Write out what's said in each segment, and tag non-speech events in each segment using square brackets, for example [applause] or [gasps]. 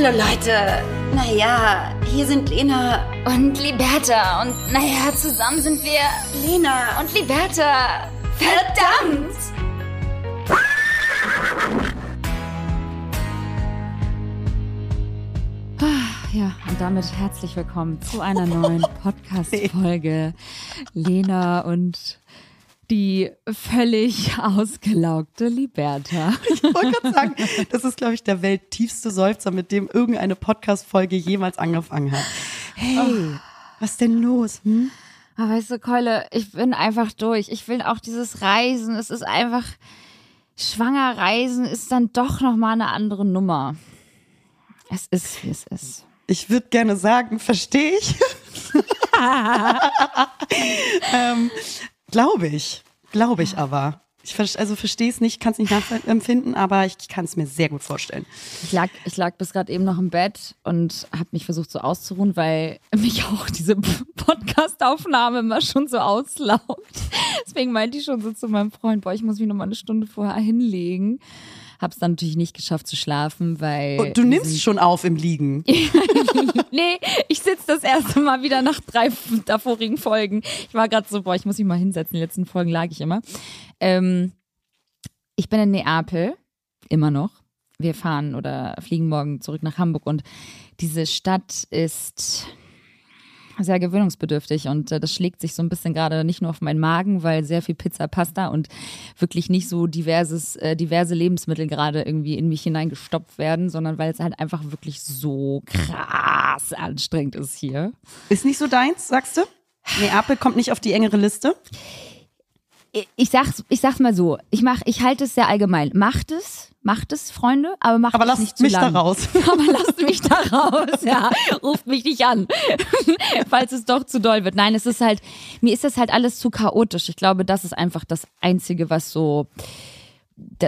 Hallo Leute. Naja, hier sind Lena und Liberta. Und naja, zusammen sind wir Lena und Liberta. Verdammt! Ah, ja, und damit herzlich willkommen zu einer neuen [laughs] Podcast-Folge. Lena und die völlig [laughs] ausgelaugte Liberta. [laughs] Ich wollte gerade sagen, das ist, glaube ich, der welttiefste Seufzer, mit dem irgendeine Podcast-Folge jemals angefangen hat. Hey, oh. was denn los? Hm? Aber ah, weißt du, Keule, ich bin einfach durch. Ich will auch dieses Reisen. Es ist einfach, schwanger Reisen ist dann doch nochmal eine andere Nummer. Es ist, wie es ist. Ich würde gerne sagen, verstehe ich. [laughs] ähm, Glaube ich. Glaube ich aber. Ich also verstehe es nicht, kann es nicht nachempfinden, aber ich kann es mir sehr gut vorstellen. Ich lag, ich lag bis gerade eben noch im Bett und habe mich versucht so auszuruhen, weil [laughs] mich auch diese Podcast-Aufnahme immer schon so auslaugt. [laughs] Deswegen meinte ich schon so zu meinem Freund, boah, ich muss mich noch mal eine Stunde vorher hinlegen. Hab's dann natürlich nicht geschafft zu schlafen, weil. Und du nimmst schon auf im Liegen. [laughs] nee, ich sitze das erste Mal wieder nach drei [laughs] davorigen Folgen. Ich war gerade so, boah, ich muss mich mal hinsetzen. In den letzten Folgen lag ich immer. Ähm, ich bin in Neapel, immer noch. Wir fahren oder fliegen morgen zurück nach Hamburg und diese Stadt ist sehr gewöhnungsbedürftig und äh, das schlägt sich so ein bisschen gerade nicht nur auf meinen Magen, weil sehr viel Pizza, Pasta und wirklich nicht so diverses, äh, diverse Lebensmittel gerade irgendwie in mich hineingestopft werden, sondern weil es halt einfach wirklich so krass anstrengend ist hier. Ist nicht so deins, sagst du? Neapel kommt nicht auf die engere Liste? Ich sag's, ich sag's mal so, ich mach, ich halte es sehr allgemein. Macht es, Macht es, Freunde, aber macht aber es nicht zu mich lang. da raus. [laughs] Aber lasst mich da raus, ja. Ruft mich nicht an, [laughs] falls es doch zu doll wird. Nein, es ist halt, mir ist das halt alles zu chaotisch. Ich glaube, das ist einfach das Einzige, was so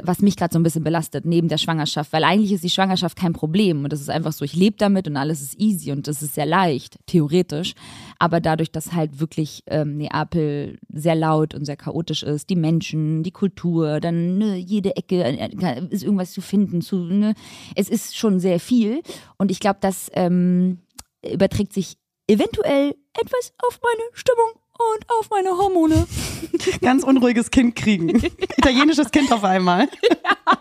was mich gerade so ein bisschen belastet neben der Schwangerschaft, weil eigentlich ist die Schwangerschaft kein Problem. Und das ist einfach so, ich lebe damit und alles ist easy und das ist sehr leicht, theoretisch, aber dadurch, dass halt wirklich ähm, Neapel sehr laut und sehr chaotisch ist, die Menschen, die Kultur, dann ne, jede Ecke äh, ist irgendwas zu finden, zu, ne, es ist schon sehr viel. Und ich glaube, das ähm, überträgt sich eventuell etwas auf meine Stimmung und auf meine Hormone. [laughs] Ganz unruhiges Kind kriegen. Italienisches Kind auf einmal. [laughs] Ja.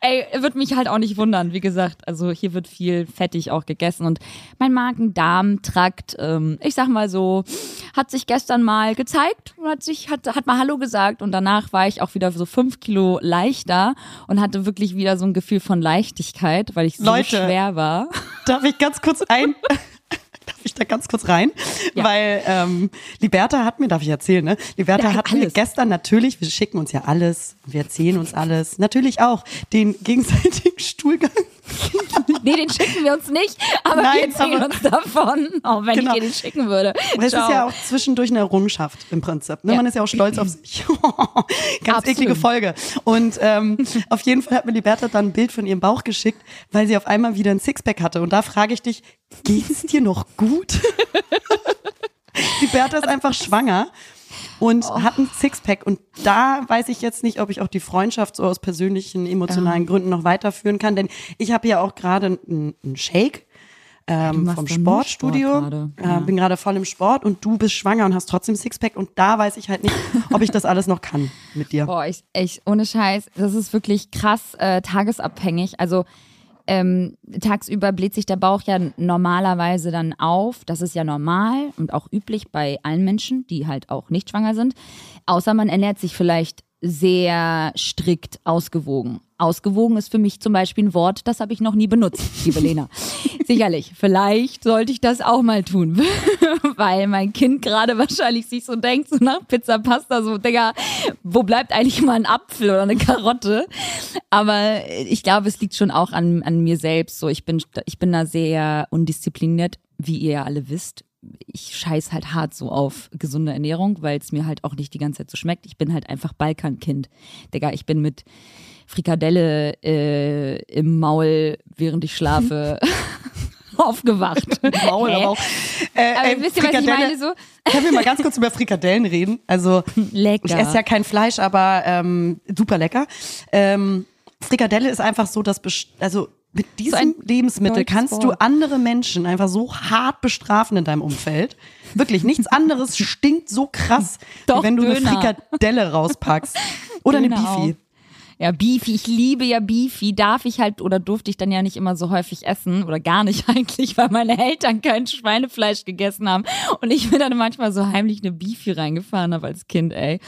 Ey, wird mich halt auch nicht wundern. Wie gesagt, also hier wird viel fettig auch gegessen und mein Magen-Darm-Trakt, ähm, ich sag mal so, hat sich gestern mal gezeigt und hat sich, hat, hat mal Hallo gesagt und danach war ich auch wieder so fünf Kilo leichter und hatte wirklich wieder so ein Gefühl von Leichtigkeit, weil ich so Leute, schwer war. Darf ich ganz kurz ein, [laughs] darf ich da ganz kurz rein? Ja. Weil ähm, Liberta hat mir, darf ich erzählen, ne? Liberta ja, hat alles. mir gestern natürlich, wir schicken uns ja alles, wir erzählen uns alles, natürlich auch den gegenseitigen [laughs] Stuhlgang. nee, den schicken wir uns nicht, aber Nein, wir erzählen aber, uns davon, auch wenn genau. ich dir den schicken würde. Es ist ja auch zwischendurch eine Errungenschaft im Prinzip. Ne? Ja. Man ist ja auch stolz auf sich. [laughs] Ganz Absolut. eklige Folge. Und ähm, auf jeden Fall hat mir Liberta dann ein Bild von ihrem Bauch geschickt, weil sie auf einmal wieder ein Sixpack hatte. Und da frage ich dich, geht's dir noch gut? [laughs] Die Bertha ist einfach schwanger und oh. hat ein Sixpack. Und da weiß ich jetzt nicht, ob ich auch die Freundschaft so aus persönlichen, emotionalen ja. Gründen noch weiterführen kann. Denn ich habe ja auch gerade einen Shake. Ähm, vom Sportstudio. Sport äh, ja. bin gerade voll im Sport und du bist schwanger und hast trotzdem Sixpack und da weiß ich halt nicht, ob ich das alles noch kann mit dir. [laughs] Boah, ich, echt, ohne Scheiß, das ist wirklich krass äh, tagesabhängig. Also ähm, tagsüber bläht sich der Bauch ja normalerweise dann auf. Das ist ja normal und auch üblich bei allen Menschen, die halt auch nicht schwanger sind. Außer man ernährt sich vielleicht sehr strikt ausgewogen. Ausgewogen ist für mich zum Beispiel ein Wort, das habe ich noch nie benutzt, liebe Lena. [laughs] Sicherlich, vielleicht sollte ich das auch mal tun, [laughs] weil mein Kind gerade wahrscheinlich sich so denkt, so nach Pizza, Pasta, so, Digga, wo bleibt eigentlich mal ein Apfel oder eine Karotte? Aber ich glaube, es liegt schon auch an, an mir selbst. So, ich bin, ich bin da sehr undiszipliniert, wie ihr ja alle wisst ich scheiß halt hart so auf gesunde Ernährung, weil es mir halt auch nicht die ganze Zeit so schmeckt. Ich bin halt einfach Balkankind. Digga, ich bin mit Frikadelle äh, im Maul, während ich schlafe, [laughs] aufgewacht. Maul, aber auch. Äh, aber ey, wisst ihr, was ich meine? So? Können wir mal ganz kurz über Frikadellen reden? Also, [laughs] lecker. ich esse ja kein Fleisch, aber ähm, super lecker. Ähm, Frikadelle ist einfach so, dass, also Mit diesem ein Lebensmittel kannst du andere Menschen einfach so hart bestrafen in deinem Umfeld. Wirklich, nichts [laughs] anderes stinkt so krass, Doch, wie wenn du eine Döner. Frikadelle rauspackst. Oder eine Döner Beefy. Ja, Beefy, ich liebe ja Beefy. Darf ich halt oder durfte ich dann ja nicht immer so häufig essen oder gar nicht [laughs] eigentlich, weil meine Eltern kein Schweinefleisch gegessen haben und ich mir dann manchmal so heimlich eine Beefy reingefahren habe als Kind, ey.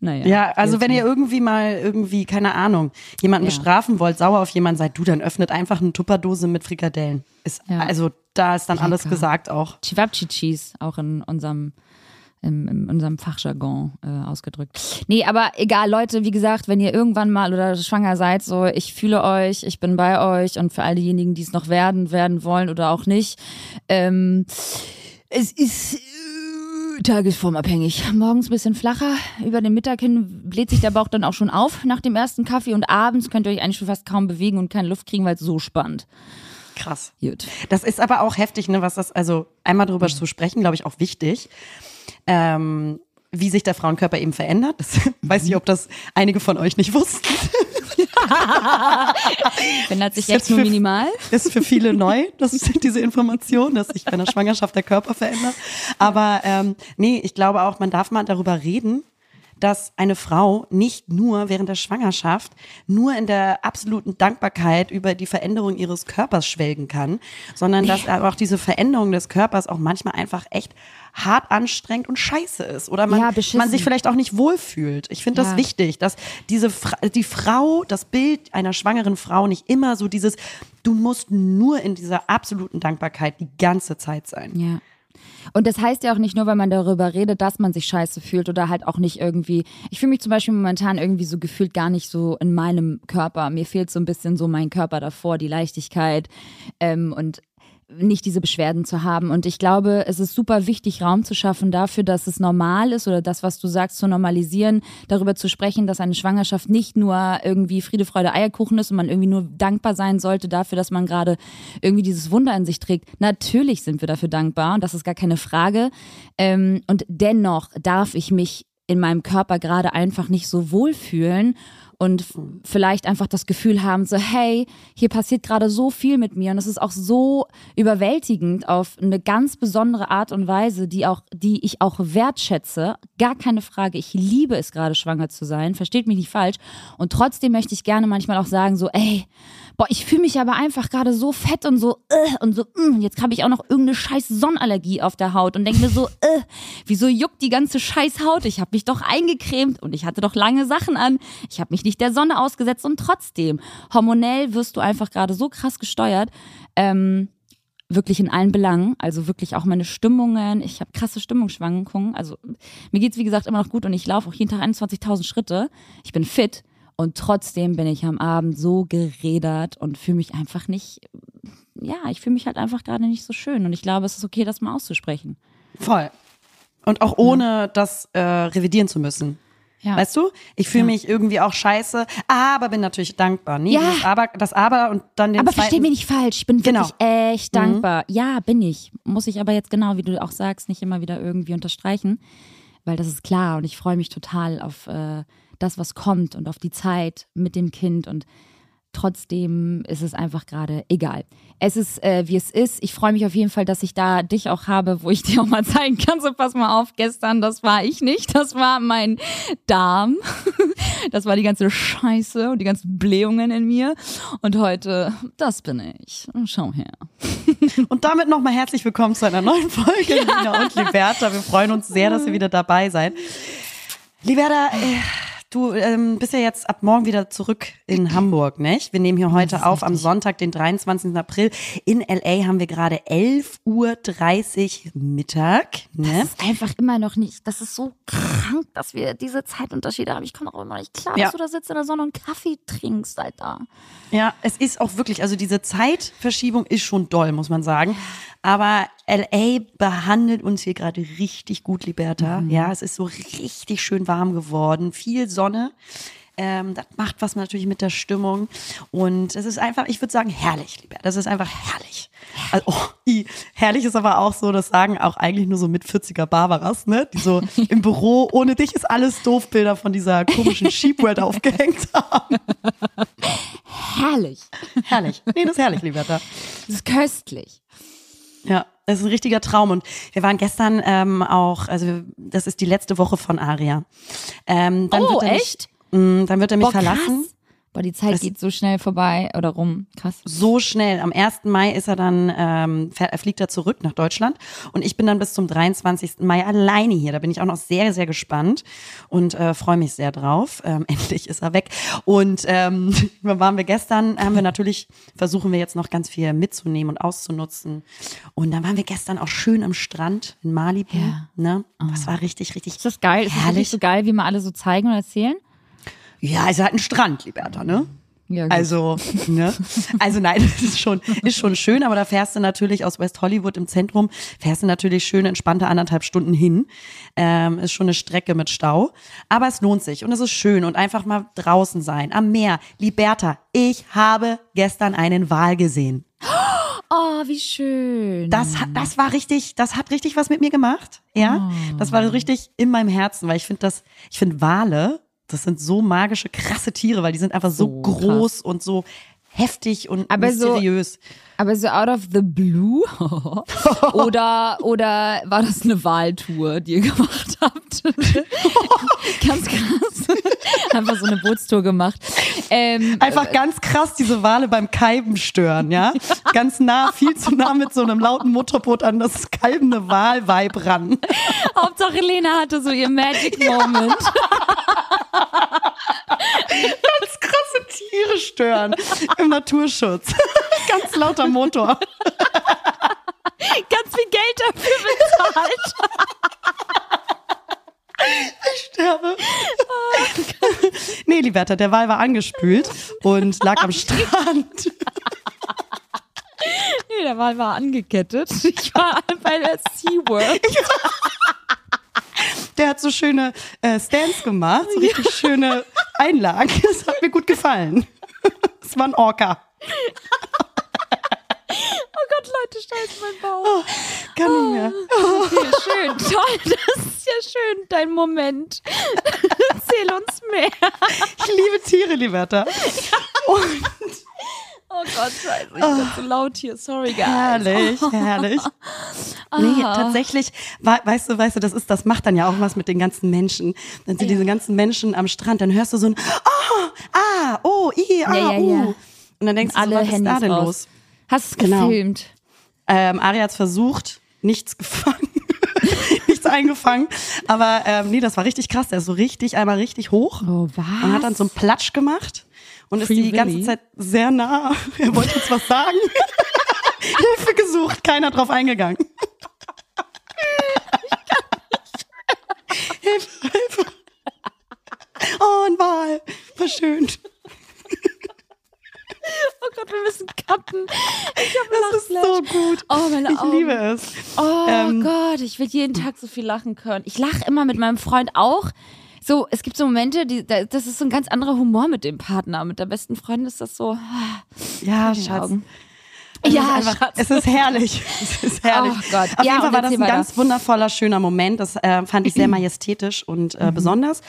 Naja. Ja, also wenn ihr irgendwie mal irgendwie, keine Ahnung, jemanden Ja. bestrafen wollt, sauer auf jemanden seid, du, dann öffnet einfach eine Tupperdose mit Frikadellen. Ist, Ja. Also da ist dann alles Lecker. gesagt auch. Chivapchi-Cheese, auch in unserem im, in unserem Fachjargon äh, ausgedrückt. Nee, aber egal, Leute, wie gesagt, wenn ihr irgendwann mal oder schwanger seid, so, ich fühle euch, ich bin bei euch und für all diejenigen, die es noch werden, werden wollen oder auch nicht, ähm, es ist äh, tagesformabhängig. Morgens ein bisschen flacher, über den Mittag hin bläht sich der Bauch dann auch schon auf nach dem ersten Kaffee und abends könnt ihr euch eigentlich schon fast kaum bewegen und keine Luft kriegen, weil es so spannt. Krass. Gut. Das ist aber auch heftig, ne, was das, also einmal drüber zu sprechen, glaube ich, auch wichtig. Ähm, wie sich der Frauenkörper eben verändert. Das [laughs] weiß ich, ob das einige von euch nicht wussten. [laughs] Verändert sich Ist jetzt nur für- minimal. [laughs] ist für viele neu, das ist diese Information, dass sich bei einer Schwangerschaft der Körper verändert. Aber ähm, nee, ich glaube auch, man darf mal darüber reden, dass eine Frau nicht nur während der Schwangerschaft nur in der absoluten Dankbarkeit über die Veränderung ihres Körpers schwelgen kann, sondern dass aber auch diese Veränderung des Körpers auch manchmal einfach echt hart anstrengend und scheiße ist oder man, Ja, man sich vielleicht auch nicht wohlfühlt. Ich finde das Ja. wichtig, dass diese Fra die Frau, das Bild einer schwangeren Frau nicht immer so dieses, du musst nur in dieser absoluten Dankbarkeit die ganze Zeit sein. Ja. Und das heißt ja auch nicht nur, weil man darüber redet, dass man sich scheiße fühlt oder halt auch nicht irgendwie. Ich fühle mich zum Beispiel momentan irgendwie so gefühlt gar nicht so in meinem Körper. Mir fehlt so ein bisschen so mein Körper davor, die Leichtigkeit ähm, und nicht diese Beschwerden zu haben. Und ich glaube, es ist super wichtig, Raum zu schaffen dafür, dass es normal ist oder das, was du sagst, zu normalisieren, darüber zu sprechen, dass eine Schwangerschaft nicht nur irgendwie Friede, Freude, Eierkuchen ist und man irgendwie nur dankbar sein sollte dafür, dass man gerade irgendwie dieses Wunder in sich trägt. Natürlich sind wir dafür dankbar und das ist gar keine Frage. Ähm, und dennoch darf ich mich in meinem Körper gerade einfach nicht so wohlfühlen und f- vielleicht einfach das Gefühl haben, so hey, hier passiert gerade so viel mit mir und es ist auch so überwältigend auf eine ganz besondere Art und Weise, die auch, die ich auch wertschätze. Gar keine Frage. Ich liebe es gerade schwanger zu sein. Versteht mich nicht falsch. Und trotzdem möchte ich gerne manchmal auch sagen, so ey, boah, ich fühle mich aber einfach gerade so fett und so äh, und so, mm, jetzt habe ich auch noch irgendeine scheiß Sonnenallergie auf der Haut und denke mir so, äh, wieso juckt die ganze scheiß Haut? Ich habe mich doch eingecremt und ich hatte doch lange Sachen an. Ich habe mich nicht der Sonne ausgesetzt und trotzdem, hormonell wirst du einfach gerade so krass gesteuert. Ähm, wirklich in allen Belangen, also wirklich auch meine Stimmungen. Ich habe krasse Stimmungsschwankungen. Also mir geht's wie gesagt immer noch gut und ich laufe auch jeden Tag 21.000 Schritte. Ich bin fit und trotzdem bin ich am Abend so gerädert und fühle mich einfach nicht, ja, ich fühle mich halt einfach gerade nicht so schön und ich glaube, es ist okay, das mal auszusprechen. Voll. Und auch ohne das äh, revidieren zu müssen. Ja. Weißt du? Ich fühle mich irgendwie auch scheiße, aber bin natürlich dankbar. Nee, Ja. das aber, das aber und dann den aber zweiten. versteh mich nicht falsch, ich bin Genau. wirklich echt dankbar. Ja, bin ich. Muss ich aber jetzt genau, wie du auch sagst, nicht immer wieder irgendwie unterstreichen, weil das ist klar und ich freue mich total auf äh, das, was kommt und auf die Zeit mit dem Kind und trotzdem ist es einfach gerade egal. Es ist, äh, wie es ist. Ich freue mich auf jeden Fall, dass ich da dich auch habe, wo ich [laughs] dir auch mal zeigen kann, so pass mal auf, gestern, das war ich nicht, das war mein Darm. [laughs] Das war die ganze Scheiße und die ganzen Blähungen in mir. Und heute, das bin ich. Schau her. [laughs] Und damit nochmal herzlich willkommen zu einer neuen Folge Lina und Liberta. Wir freuen uns sehr, dass ihr wieder dabei seid. Liberta, äh, du ähm, bist ja jetzt ab morgen wieder zurück in Hamburg, nicht? Wir nehmen hier heute auf am Sonntag, den 23. April. In LA haben wir gerade 11.30 Uhr Mittag. Ne? Das ist einfach immer noch nicht, das ist so krank, dass wir diese Zeitunterschiede haben. Ich komme auch immer nicht klar, Ja. dass du da sitzt in der Sonne und Kaffee trinkst, Alter. Ja, es ist auch wirklich, also diese Zeitverschiebung ist schon doll, muss man sagen. Aber LA behandelt uns hier gerade richtig gut, Liberta. Ja, es ist so richtig schön warm geworden, viel Sonne. Ähm, das macht was natürlich mit der Stimmung. Und es ist einfach, ich würde sagen, herrlich, Liberta. Das ist einfach herrlich. Also, oh, i, herrlich ist aber auch so, das sagen auch eigentlich nur so mit 40er Barbaras, ne? Die so [laughs] im Büro, ohne dich ist alles doof, Bilder von dieser komischen Sheepworld [laughs] aufgehängt haben. Herrlich. Herrlich. Nee, das ist herrlich, Liberta. Das ist köstlich. Ja, das ist ein richtiger Traum. Und wir waren gestern ähm, auch, also das ist die letzte Woche von Aria. Ähm, dann Oh, wird er mich, echt? Mh, dann wird er mich Boah, krass. Boah, die Zeit Das- geht so schnell vorbei oder rum. Krass. so schnell. Am 1. Mai ist er dann, ähm, fährt, fliegt er zurück nach Deutschland und ich bin dann bis zum 23. Mai alleine hier. Da bin ich auch noch sehr, sehr gespannt und äh, freue mich sehr drauf. Ähm, [laughs] endlich ist er weg. Und ähm, [laughs] waren wir gestern, haben wir natürlich, versuchen wir jetzt noch ganz viel mitzunehmen und auszunutzen. Und dann waren wir gestern auch schön am Strand in Malibu. Ja. Ne? Das war richtig, richtig Ist das geil? Ist das herrlich. so geil, wie wir alle so zeigen und erzählen? Ja, ist halt ein Strand, Liberta, ne? Ja. Also, ne? Also nein, [laughs] das ist schon, ist schon schön, aber da fährst du natürlich aus West Hollywood im Zentrum, fährst du natürlich schön entspannte anderthalb Stunden hin. Ähm, ist schon eine Strecke mit Stau. Aber es lohnt sich und es ist schön und einfach mal draußen sein, am Meer. Liberta, ich habe gestern einen Wal gesehen. [gasps] Oh, wie schön. Das hat, das war richtig, das hat richtig was mit mir gemacht. Ja, das war richtig in meinem Herzen, weil ich finde das, ich finde Wale, das sind so magische, krasse Tiere, weil die sind einfach so, So groß und so heftig und Aber so- mysteriös. Aber so out of the blue? [laughs] oder, oder war das eine Wahltour, die ihr gemacht habt? [laughs] Ganz krass. Einfach so eine Bootstour gemacht. Ähm, Einfach ganz krass diese Wale beim Kalben stören, [laughs] ja? Ganz nah, viel zu nah mit so einem lauten Motorboot an das kalbende Walweib ran. Hauptsache Lena hatte so ihr Magic Moment. [laughs] Ganz krasse Tiere stören im Naturschutz. [laughs] Ganz lauter Motor. Ganz viel Geld dafür bezahlt. [laughs] sterbe. nee, Liberta, der Wal war angespült und lag am Strand. Nee, der Wal war angekettet. Ich war bei der SeaWorld. [laughs] Der hat so schöne äh, Stands gemacht, so richtig schöne Einlagen. [laughs] Das hat mir gut gefallen. [laughs] Das war ein Orca. Oh Gott, Leute, scheiß mein Bauch. Kann nicht mehr. Okay, schön, toll, das ist ja schön, dein Moment. Erzähl uns mehr. Ich liebe Tiere, Liberta. Oh Gott, scheiße, ich bin so laut hier, sorry, guys. Herrlich, [laughs] herrlich. Nee, tatsächlich, we- weißt du, weißt du, das ist, das macht dann ja auch was mit den ganzen Menschen. Dann sind diese ganzen Menschen am Strand, dann hörst du so ein Oh, ah, oh, i, ah, Ja, ja, uh. ja. Und dann denkst du, so, was ist Handys da denn raus. los? Hast du Genau. gefilmt? Ähm, Ari hat's versucht, nichts gefangen. [laughs] nichts eingefangen. Aber ähm, nee, das war richtig krass. Der ist so richtig, einmal richtig hoch. Oh, was? Und hat dann so einen Platsch gemacht und ist Free die ganze Willy? Zeit sehr nah. [laughs] Er wollte jetzt was sagen. [laughs] Hilfe gesucht, keiner drauf eingegangen. [laughs] Hilfe, Hilfe. Oh, ein Wal. War schön. Oh Gott, wir müssen cutten. Ich hab Das ist so gut. Oh, meine Ich Augen. liebe es. Oh Ähm, Gott, ich will jeden Tag so viel lachen können. Ich lache immer mit meinem Freund auch. So, es gibt so Momente, die, da- das ist so ein ganz anderer Humor mit dem Partner. Mit der besten Freundin ist das so. ah, Ja, Schatz. Augen. Es Ja, ist einfach, Schatz. Es ist herrlich. [laughs] Es ist herrlich. Oh Gott. Auf Ja, jeden Fall war das ein ganz wundervoller, schöner Moment. Das äh, fand ich sehr [clears throat] majestätisch und Mhm. äh, besonders.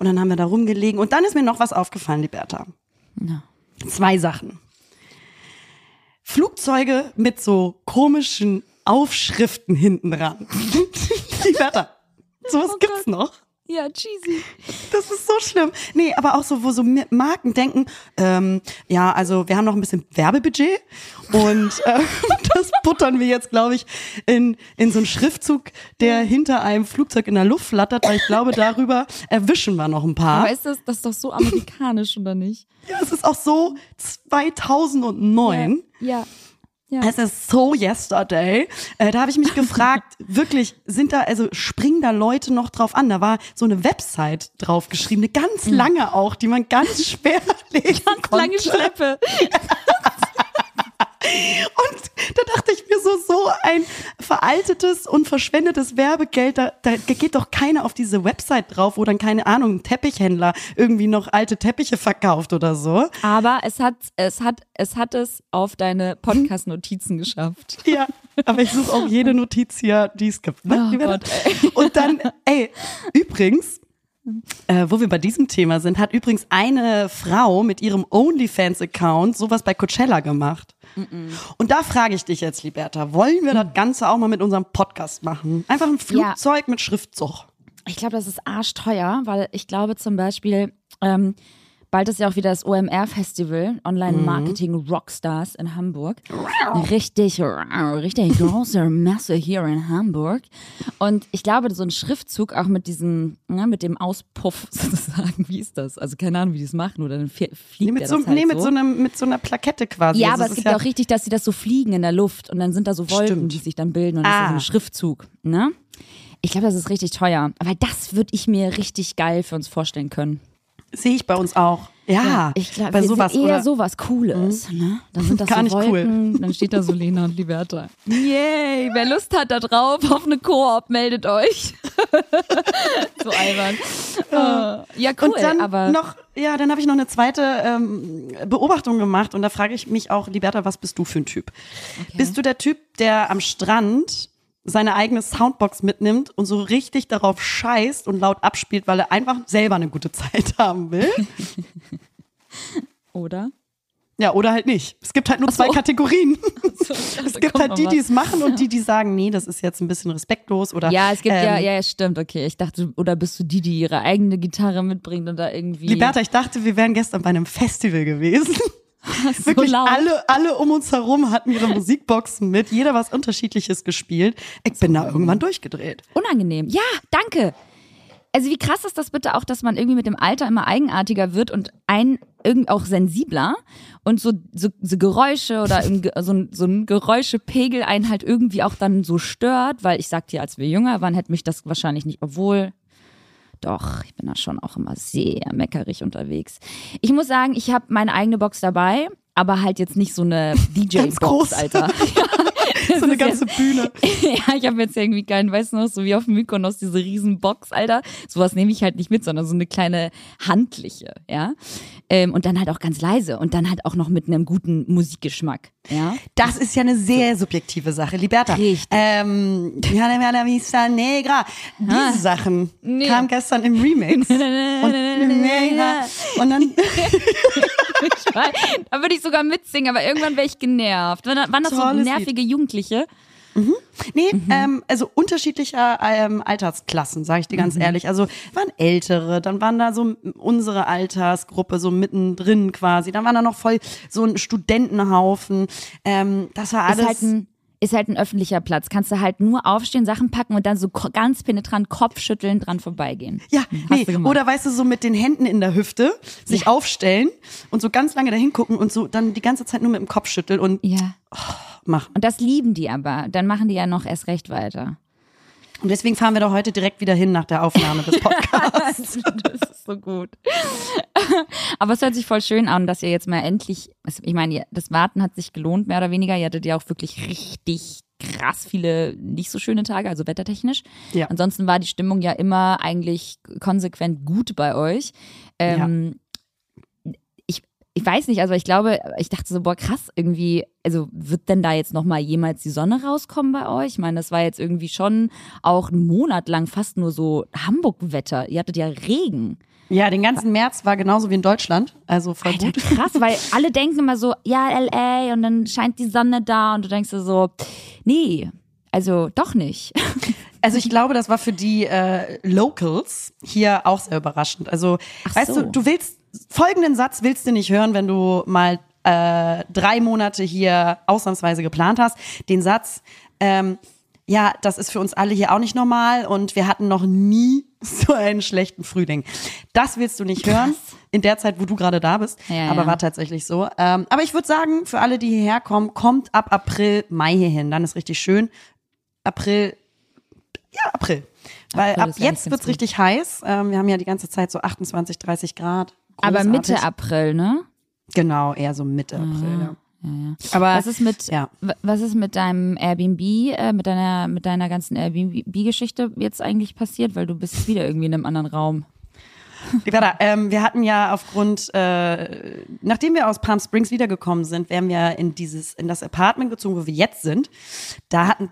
Und dann haben wir da rumgelegen. Und dann ist mir noch was aufgefallen, Liberta. Ja. Zwei Sachen. Flugzeuge mit so komischen Aufschriften hinten dran. [laughs] Liberta, sowas gibt's noch. Ja, cheesy. [laughs] Das ist so schlimm. Nee, aber auch so, wo so Marken denken, ähm, ja, also wir haben noch ein bisschen Werbebudget und [laughs] äh, das buttern wir jetzt, glaube ich, in, in so einen Schriftzug, der hinter einem Flugzeug in der Luft flattert, weil ich glaube, darüber erwischen wir noch ein paar. Aber ist das, das ist doch so amerikanisch, oder nicht? Ja, es ist auch so 2009. Ja. Ja. Es ist so yesterday. Äh, da habe ich mich [laughs] gefragt, wirklich, sind da, also springen da Leute noch drauf an? Da war so eine Website drauf geschrieben, eine ganz lange auch, die man ganz [laughs] schwer lesen Ganz konnte. lange Schleppe. [laughs] Und da dachte ich mir so, so ein veraltetes und verschwendetes Werbegeld. Da, da geht doch keiner auf diese Website drauf, wo dann, keine Ahnung, ein Teppichhändler irgendwie noch alte Teppiche verkauft oder so. Aber es hat es, hat, es, hat es auf deine Podcast-Notizen geschafft. [laughs] Ja, aber ich suche auch jede Notiz hier, die es gibt. Ne? Oh Gott. Und dann, ey, übrigens, äh, wo wir bei diesem Thema sind, hat übrigens eine Frau mit ihrem OnlyFans-Account sowas bei Coachella gemacht. Und da frage ich dich jetzt, Liberta, wollen wir das Ganze auch mal mit unserem Podcast machen? Einfach ein Flugzeug mit Schriftzug. Ich glaube, das ist arschteuer, weil ich glaube zum Beispiel, ähm, bald ist ja auch wieder das OMR-Festival, Online Marketing Rockstars in Hamburg. Richtig, richtig große Messe hier in Hamburg. Und ich glaube, so ein Schriftzug auch mit diesem, ne, mit dem Auspuff [laughs] sozusagen, wie ist das? Also keine Ahnung, wie die das machen oder dann flie- fliegt Nee, mit, so, halt nee, mit, so. einem, mit so einer Plakette quasi. ja, Also aber es es gibt ja auch richtig, dass sie das so fliegen in der Luft und dann sind da so Wolken, Stimmt. die sich dann bilden und das ist Ah. so ein Schriftzug, ne? Ich glaube, das ist richtig teuer. Aber das würde ich mir richtig geil für uns vorstellen können. Sehe ich bei uns auch. Ja, ich glaube, bei sowas eher oder sowas Cooles. Ne? Dann sind das Gar so nicht cool. Wolken, dann steht da so Lena und Liberta. Yay, wer Lust hat da drauf auf eine Koop, meldet euch. [laughs] so albern. Äh, ja, cool, und dann aber noch, ja, dann habe ich noch eine zweite ähm, Beobachtung gemacht und da frage ich mich auch, Liberta, was bist du für ein Typ? Bist du der Typ, der am Strand seine eigene Soundbox mitnimmt und so richtig darauf scheißt und laut abspielt, weil er einfach selber eine gute [laughs] Zeit haben will? [laughs] oder? Ja, oder halt nicht. Es gibt halt nur zwei Kategorien. [laughs] Es gibt halt die, die es machen und die, die sagen, nee, das ist jetzt ein bisschen respektlos oder Ja, es gibt ja, ähm, ja, ja, stimmt, okay. Ich dachte, oder bist du die, die ihre eigene Gitarre mitbringt und da irgendwie. Liberta, ich dachte, wir wären gestern bei einem Festival gewesen. [laughs] so Wirklich laut. alle, alle um uns herum hatten ihre Musikboxen mit, jeder was Unterschiedliches gespielt. Ich bin da irgendwann durchgedreht. Unangenehm. Ja, danke. Also wie krass ist das bitte auch, dass man irgendwie mit dem Alter immer eigenartiger wird und ein irgend auch sensibler und so, so, so Geräusche oder [laughs] so, ein- so ein Geräuschepegel einen halt irgendwie auch dann so stört, weil ich sag dir, als wir jünger waren, hätte mich das wahrscheinlich nicht, obwohl doch, ich bin da schon auch immer sehr meckerig unterwegs. Ich muss sagen, ich habe meine eigene Box dabei, aber halt jetzt nicht so eine. [laughs] DJ-Box, Alter. [laughs] [laughs] So eine ganze Bühne. [laughs] ja, ich habe jetzt irgendwie keinen, weißt du noch, so wie auf dem Mykonos, diese riesen Box, Alter. Sowas nehme ich halt nicht mit, sondern so eine kleine handliche, ja. Ähm, und dann halt auch ganz leise und dann halt auch noch mit einem guten Musikgeschmack, ja. Das ist ja eine sehr subjektive Sache. Liberta. Richtig. Ähm, vista negra. Diese Sachen Nee. kamen gestern im Remix. [laughs] und, und dann, Ich da würde ich sogar mitsingen, aber irgendwann wäre ich genervt. Waren das so nervige Jugendliche? Nee, ähm, also unterschiedlicher ähm, Altersklassen, sage ich dir ganz ehrlich. Also waren ältere, dann waren da so unsere Altersgruppe so mittendrin quasi. Dann waren da noch voll so ein Studentenhaufen. Ähm, das war alles. Ist halt ein ist halt ein öffentlicher Platz. Kannst du halt nur aufstehen, Sachen packen und dann so ganz penetrant Kopfschütteln dran vorbeigehen. ja, Hast nee. Oder weißt du, so mit den Händen in der Hüfte sich aufstellen und so ganz lange dahin gucken und so dann die ganze Zeit nur mit dem Kopf schütteln und Ja. machen. Und das lieben die aber. Dann machen die ja noch erst recht weiter. Und deswegen fahren wir doch heute direkt wieder hin nach der Aufnahme des [laughs] Podcasts. das ist so gut. [laughs] Aber es hört sich voll schön an, dass ihr jetzt mal endlich, also ich meine, das Warten hat sich gelohnt, mehr oder weniger. Ihr hattet ja auch wirklich richtig krass viele nicht so schöne Tage, also wettertechnisch. Ja. Ansonsten war die Stimmung ja immer eigentlich konsequent gut bei euch. Ähm, ich, ich weiß nicht, also ich glaube, ich dachte so, boah, krass, irgendwie, also wird denn da jetzt nochmal jemals die Sonne rauskommen bei euch? Ich meine, das war jetzt irgendwie schon auch einen Monat lang fast nur so Hamburg-Wetter. Ihr hattet ja Regen. ja, den ganzen März war genauso wie in Deutschland. Also voll Alter, gut. krass, weil [laughs] alle denken immer so, ja, LA und dann scheint die Sonne da und du denkst dir so, nee, also doch nicht. [laughs] Also ich glaube, das war für die äh, Locals hier auch sehr überraschend. Also, Ach weißt so. du, du willst folgenden Satz willst du nicht hören, wenn du mal äh, drei Monate hier ausnahmsweise geplant hast. Den Satz, ähm, ja, das ist für uns alle hier auch nicht normal und wir hatten noch nie [laughs] so einen schlechten Frühling. Das willst du nicht hören in der Zeit, wo du gerade da bist. Ja, aber ja. war tatsächlich so. Ähm, aber ich würde sagen, für alle, die hierher kommen, kommt ab April, Mai hierhin. Dann ist richtig schön. April, ja, April. Weil April ab jetzt wird's gut. richtig heiß. Ähm, wir haben ja die ganze Zeit so 28, 30 Grad. Aber. Mitte April, ne? Genau, eher so Mitte April. Ja. ja, ja. Aber was ist mit ja. was ist mit deinem Airbnb, äh, mit deiner mit deiner ganzen Airbnb-Geschichte jetzt eigentlich passiert, weil du bist wieder irgendwie in einem anderen Raum. Liberta, ähm, wir hatten ja aufgrund, äh, nachdem wir aus Palm Springs wiedergekommen sind, wären wir in dieses, in das Apartment gezogen, wo wir jetzt sind. Da hatten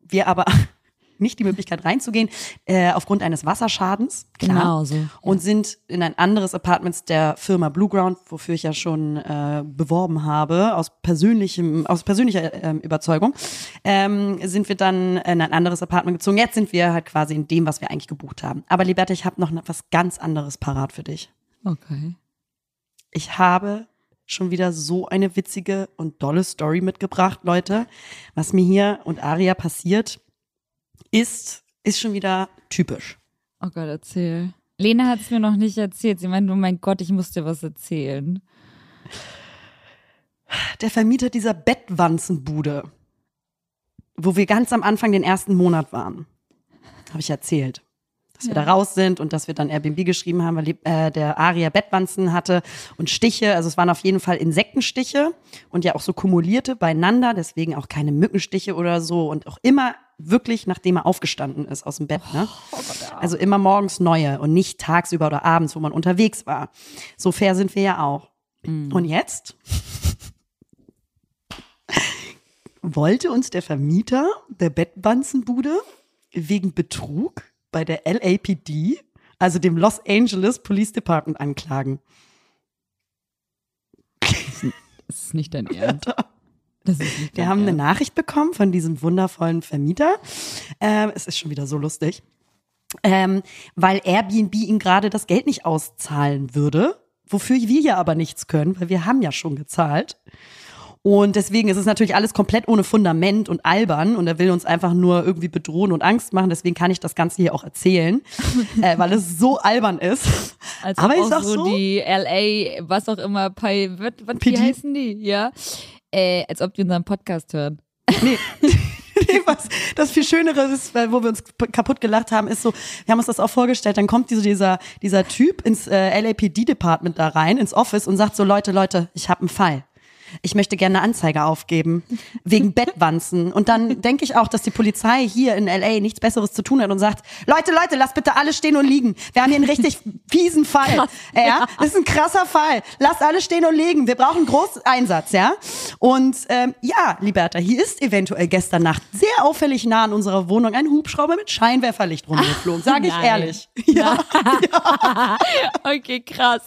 wir aber nicht die Möglichkeit reinzugehen, äh, aufgrund eines Wasserschadens. Klar. Genau so, ja. Und sind in ein anderes Apartment der Firma Blueground, wofür ich ja schon äh, beworben habe, aus persönlichem, aus persönlicher ähm, Überzeugung, ähm, sind wir dann in ein anderes Apartment gezogen. Jetzt sind wir halt quasi in dem, was wir eigentlich gebucht haben. Aber Liberta, ich habe noch was ganz anderes parat für dich. Okay. Ich habe schon wieder so eine witzige und dolle Story mitgebracht, Leute. Was mir hier und Aria passiert, ist, ist schon wieder typisch. Oh Gott, erzähl. Lena hat es mir noch nicht erzählt. Sie meinte, oh mein Gott, ich muss dir was erzählen. Der Vermieter dieser Bettwanzenbude, wo wir ganz am Anfang den ersten Monat waren, habe ich erzählt. Dass wir da raus sind und dass wir dann Airbnb geschrieben haben, weil äh, der Aria Bettwanzen hatte und Stiche. Also es waren auf jeden Fall Insektenstiche und ja auch so kumulierte beieinander, deswegen auch keine Mückenstiche oder so und auch immer wirklich, nachdem er aufgestanden ist aus dem Bett. Ne? Also immer morgens neue und nicht tagsüber oder abends, wo man unterwegs war. So fair sind wir ja auch. Und jetzt wollte uns der Vermieter der Bettwanzenbude wegen Betrug bei der LAPD, also dem Los Angeles Police Department, anklagen. Das ist nicht dein Ernst. [laughs] Ist Wir haben eine. Nachricht bekommen von diesem wundervollen Vermieter. Ähm, es ist schon wieder so lustig. Ähm, weil Airbnb ihm gerade das Geld nicht auszahlen würde, wofür wir ja aber nichts können, weil wir haben ja schon gezahlt. Und deswegen ist es natürlich alles komplett ohne Fundament und albern und er will uns einfach nur irgendwie bedrohen und Angst machen. Deswegen kann ich das Ganze hier auch erzählen, [laughs] äh, weil es so albern ist. Als aber ob ich auch so, so, die LA, was auch immer, Pi, was, was, wie heißen die? Ja. Äh, als ob die unseren Podcast hören. Nee. [laughs] Nee, was, das viel Schönere ist, weil, wo wir uns kaputt gelacht haben, ist so, wir haben uns das auch vorgestellt, dann kommt diese, dieser, dieser Typ ins äh, LAPD-Department da rein, ins Office und sagt so, Leute, Leute, ich habe einen Fall. Ich möchte gerne eine Anzeige aufgeben, wegen [laughs] Bettwanzen. Und dann denke ich auch, dass die Polizei hier in LA nichts Besseres zu tun hat und sagt, Leute, Leute, lasst bitte alle stehen und liegen. Wir haben hier einen richtig [laughs] fiesen Fall. Ja, das ist ein krasser Fall. Lasst alle stehen und liegen. Wir brauchen Großeinsatz, ja. Und ähm, ja, Liberta, hier ist eventuell gestern Nacht sehr auffällig nah an unserer Wohnung ein Hubschrauber mit Scheinwerferlicht rumgeflogen, sage ich Nein. ehrlich. [laughs] Ja. Okay, krass.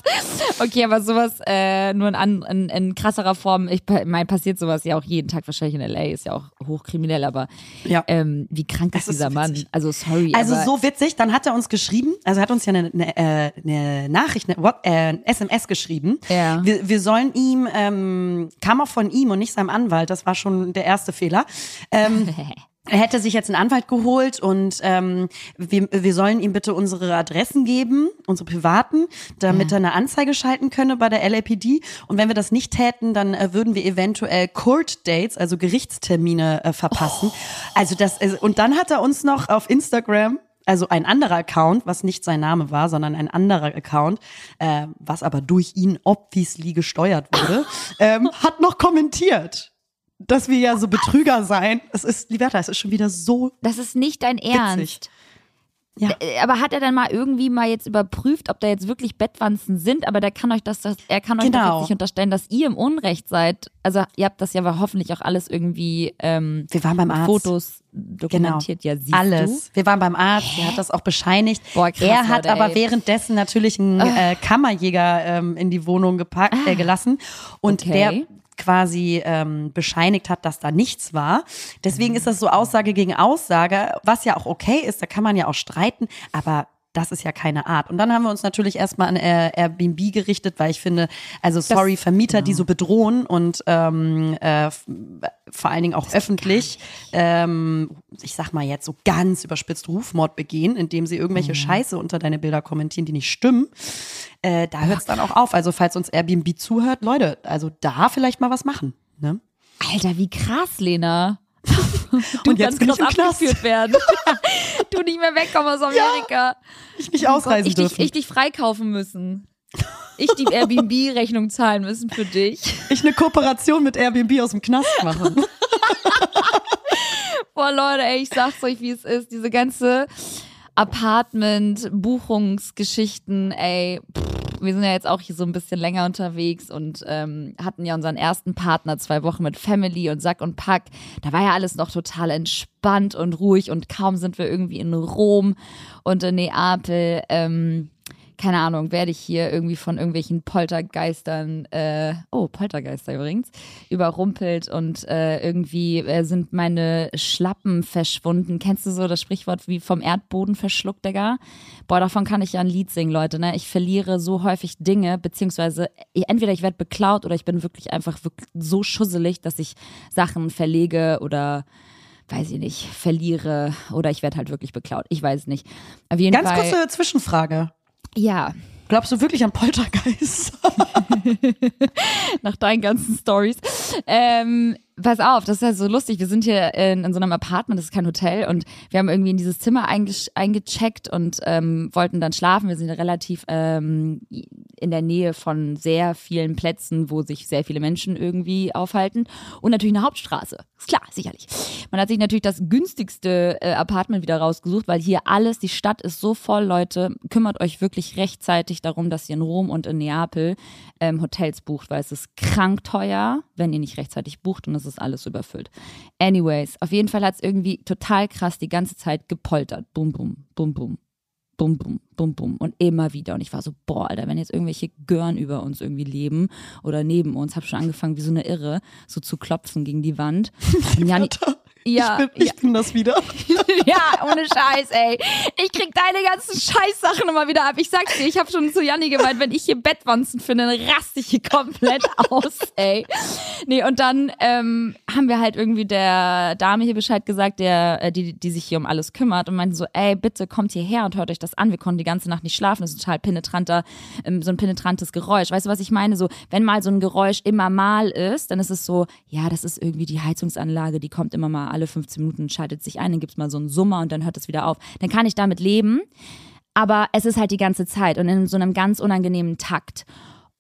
Okay, aber sowas äh, nur in, an, in, in krasserer Form. Ich meine, passiert sowas ja auch jeden Tag wahrscheinlich in LA, ist ja auch hochkriminell, aber Ja. ähm, wie krank ist ist dieser Mann? witzig. Also sorry. Also so witzig, dann hat er uns geschrieben, also er hat uns ja eine, eine, äh, eine Nachricht, eine, What- äh, SMS geschrieben. Ja. Wir, wir sollen ihm, ähm, kam auch von ihm und nicht seinem Anwalt, das war schon der erste Fehler. Ähm, [laughs] er hätte sich jetzt einen Anwalt geholt und ähm, wir, wir sollen ihm bitte unsere Adressen geben, unsere privaten, damit er eine Anzeige schalten könne bei der LAPD. Und wenn wir das nicht täten, dann äh, würden wir eventuell Court Dates, also Gerichtstermine äh, verpassen. Also das äh, und dann hat er uns noch auf Instagram also ein anderer Account, was nicht sein Name war, sondern ein anderer Account, äh, was aber durch ihn obviously gesteuert wurde, [laughs] ähm, hat noch kommentiert, dass wir ja so Betrüger seien. Es ist, Liberta, es ist schon wieder so das ist nicht dein Ernst. Ja. Äh, Aber hat er dann mal irgendwie mal jetzt überprüft, ob da jetzt wirklich Bettwanzen sind? Aber der kann euch das, das er kann euch Genau. jetzt nicht unterstellen, dass ihr im Unrecht seid. Also ihr habt das ja aber hoffentlich auch alles irgendwie ähm, Wir waren beim Arzt. Fotos dokumentiert. Ja, siehst Alles. Wir waren beim Arzt, der hat das auch bescheinigt. Boah, krass, er hat Leute, aber ey. währenddessen natürlich einen äh, Kammerjäger ähm, in die Wohnung gepackt, äh, gelassen und Okay. der quasi ähm, bescheinigt hat, dass da nichts war. Deswegen ist das so Aussage gegen Aussage, was ja auch okay ist, da kann man ja auch streiten, aber das ist ja keine Art. Und dann haben wir uns natürlich erstmal an Airbnb gerichtet, weil ich finde, also sorry, Vermieter, die so bedrohen und ähm, äh, vor allen Dingen auch öffentlich, ähm, ich sag mal jetzt so ganz überspitzt Rufmord begehen, indem sie irgendwelche Scheiße unter deine Bilder kommentieren, die nicht stimmen. Äh, da hört es dann auch auf. Also falls uns Airbnb zuhört, Leute, also da vielleicht mal was machen. Ne? Alter, wie krass, Lena. [laughs] Du Und jetzt kannst Knast. abgeführt werden. [laughs] du nicht mehr wegkommen aus Amerika. Ich nicht Oh Gott, ausreisen ich dich, dürfen. ich dich freikaufen müssen. ich die Airbnb-Rechnung zahlen müssen für dich. Ich eine Kooperation mit Airbnb aus dem Knast machen. [laughs] Boah, Leute, ey, ich sag's euch, wie es ist. Diese ganze Apartment-Buchungsgeschichten, ey. Pff, wir sind ja jetzt auch hier so ein bisschen länger unterwegs und ähm, hatten ja unseren ersten Partner zwei Wochen mit Family und Sack und Pack. Da war ja alles noch total entspannt und ruhig und kaum sind wir irgendwie in Rom und in Neapel. Ähm, keine Ahnung, werde ich hier irgendwie von irgendwelchen Poltergeistern, äh, oh, Poltergeister übrigens, überrumpelt und äh, irgendwie äh, sind meine Schlappen verschwunden. Kennst du so das Sprichwort wie vom Erdboden verschluckt, Digga? Boah, davon kann ich ja ein Lied singen, Leute, ne? Ich verliere so häufig Dinge, beziehungsweise entweder ich werde beklaut oder ich bin wirklich einfach wirklich so schusselig, dass ich Sachen verlege oder weiß ich nicht, verliere oder ich werde halt wirklich beklaut. Ich weiß nicht. Auf jeden Ganz Fall, kurze Zwischenfrage. Ja, Glaubst du wirklich an Poltergeist? [laughs] nach deinen ganzen Stories. Ähm, pass auf, das ist ja so lustig. Wir sind hier in, in so einem Apartment, das ist kein Hotel, und wir haben irgendwie in dieses Zimmer einge eingecheckt und ähm, wollten dann schlafen. Wir sind relativ ähm, in der Nähe von sehr vielen Plätzen, wo sich sehr viele Menschen irgendwie aufhalten. Und natürlich eine Hauptstraße. Ist klar, sicherlich. Man hat sich natürlich das günstigste äh, Apartment wieder rausgesucht, weil hier alles, die Stadt ist so voll, Leute. Kümmert euch wirklich rechtzeitig darum, dass ihr in Rom und in Neapel ähm, Hotels bucht, weil es ist krank teuer, wenn ihr nicht rechtzeitig bucht und es ist alles überfüllt. Anyways, auf jeden Fall hat es irgendwie total krass die ganze Zeit gepoltert. Bum, bum, bum, bum. Bum, bum, bum, bum. Und immer wieder. Und ich war so, boah, Alter, wenn jetzt irgendwelche Gören über uns irgendwie leben oder neben uns, hab schon angefangen, wie so eine Irre, so zu klopfen gegen die Wand. [laughs] Jani, ja, ich, bin, ich ja. bin das wieder. [laughs] ja, ohne Scheiß, ey. Ich krieg deine ganzen Scheißsachen immer wieder ab. Ich sag's dir, ich habe schon zu Janni gemeint, wenn ich hier Bettwanzen finde, dann raste ich hier komplett aus, ey. Nee, und dann ähm, haben wir halt irgendwie der Dame hier Bescheid gesagt, der, äh, die, die sich hier um alles kümmert und meinte so, ey, bitte kommt hierher und hört euch das an. Wir konnten die ganze Nacht nicht schlafen. Das ist total penetranter, ähm, so ein penetrantes Geräusch. Weißt du, was ich meine? So, wenn mal so ein Geräusch immer mal ist, dann ist es so, ja, das ist irgendwie die Heizungsanlage, die kommt immer mal alle 15 Minuten, schaltet sich ein, dann gibt's mal so einen Summer und dann hört es wieder auf. Dann kann ich damit leben. Aber es ist halt die ganze Zeit und in so einem ganz unangenehmen Takt.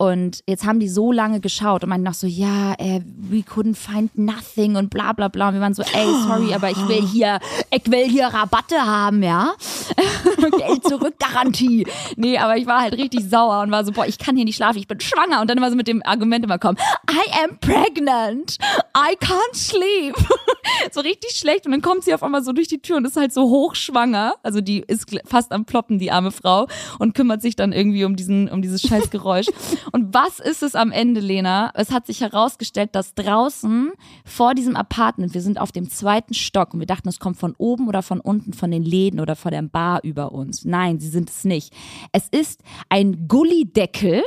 Und jetzt haben die so lange geschaut und meinten noch so, ja, äh, we couldn't find nothing und bla bla bla. Und wir waren so, ey, sorry, aber ich will hier, ich will hier Rabatte haben, ja. [laughs] Geld zurück, Garantie. Nee, aber ich war halt richtig sauer und war so, boah, ich kann hier nicht schlafen, ich bin schwanger. Und dann immer so mit dem Argument immer kommen, I am pregnant, I can't sleep. [laughs] so richtig schlecht. Und dann kommt sie auf einmal so durch die Tür und ist halt so hochschwanger. Also die ist fast am Ploppen, die arme Frau, und kümmert sich dann irgendwie um diesen, um dieses scheiß Geräusch. [laughs] Und was ist es am Ende, Lena? Es hat sich herausgestellt, dass draußen vor diesem Apartment, wir sind auf dem zweiten Stock und wir dachten, es kommt von oben oder von unten, von den Läden oder von der Bar über uns. Nein, sie sind es nicht. Es ist ein Gullideckel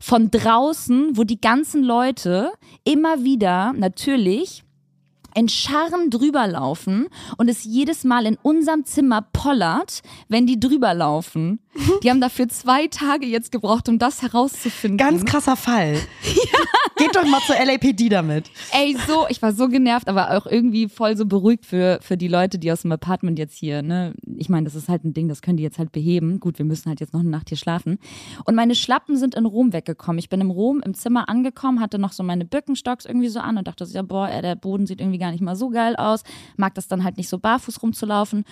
von draußen, wo die ganzen Leute immer wieder natürlich in Scharren drüber laufen und es jedes Mal in unserem Zimmer pollert, wenn die drüber laufen. Die haben dafür zwei Tage jetzt gebraucht, um das herauszufinden. Ganz krasser Fall. [laughs] Geht doch mal zur LAPD damit. Ey, so, ich war so genervt, aber auch irgendwie voll so beruhigt für, für die Leute, die aus dem Apartment jetzt hier, ne? Ich meine, das ist halt ein Ding, das können die jetzt halt beheben. Gut, wir müssen halt jetzt noch eine Nacht hier schlafen. Und meine Schlappen sind in Rom weggekommen. Ich bin im Rom im Zimmer angekommen, hatte noch so meine Birkenstocks irgendwie so an und dachte so, ja, boah, der Boden sieht irgendwie gar nicht mal so geil aus. Mag das dann halt nicht so barfuß rumzulaufen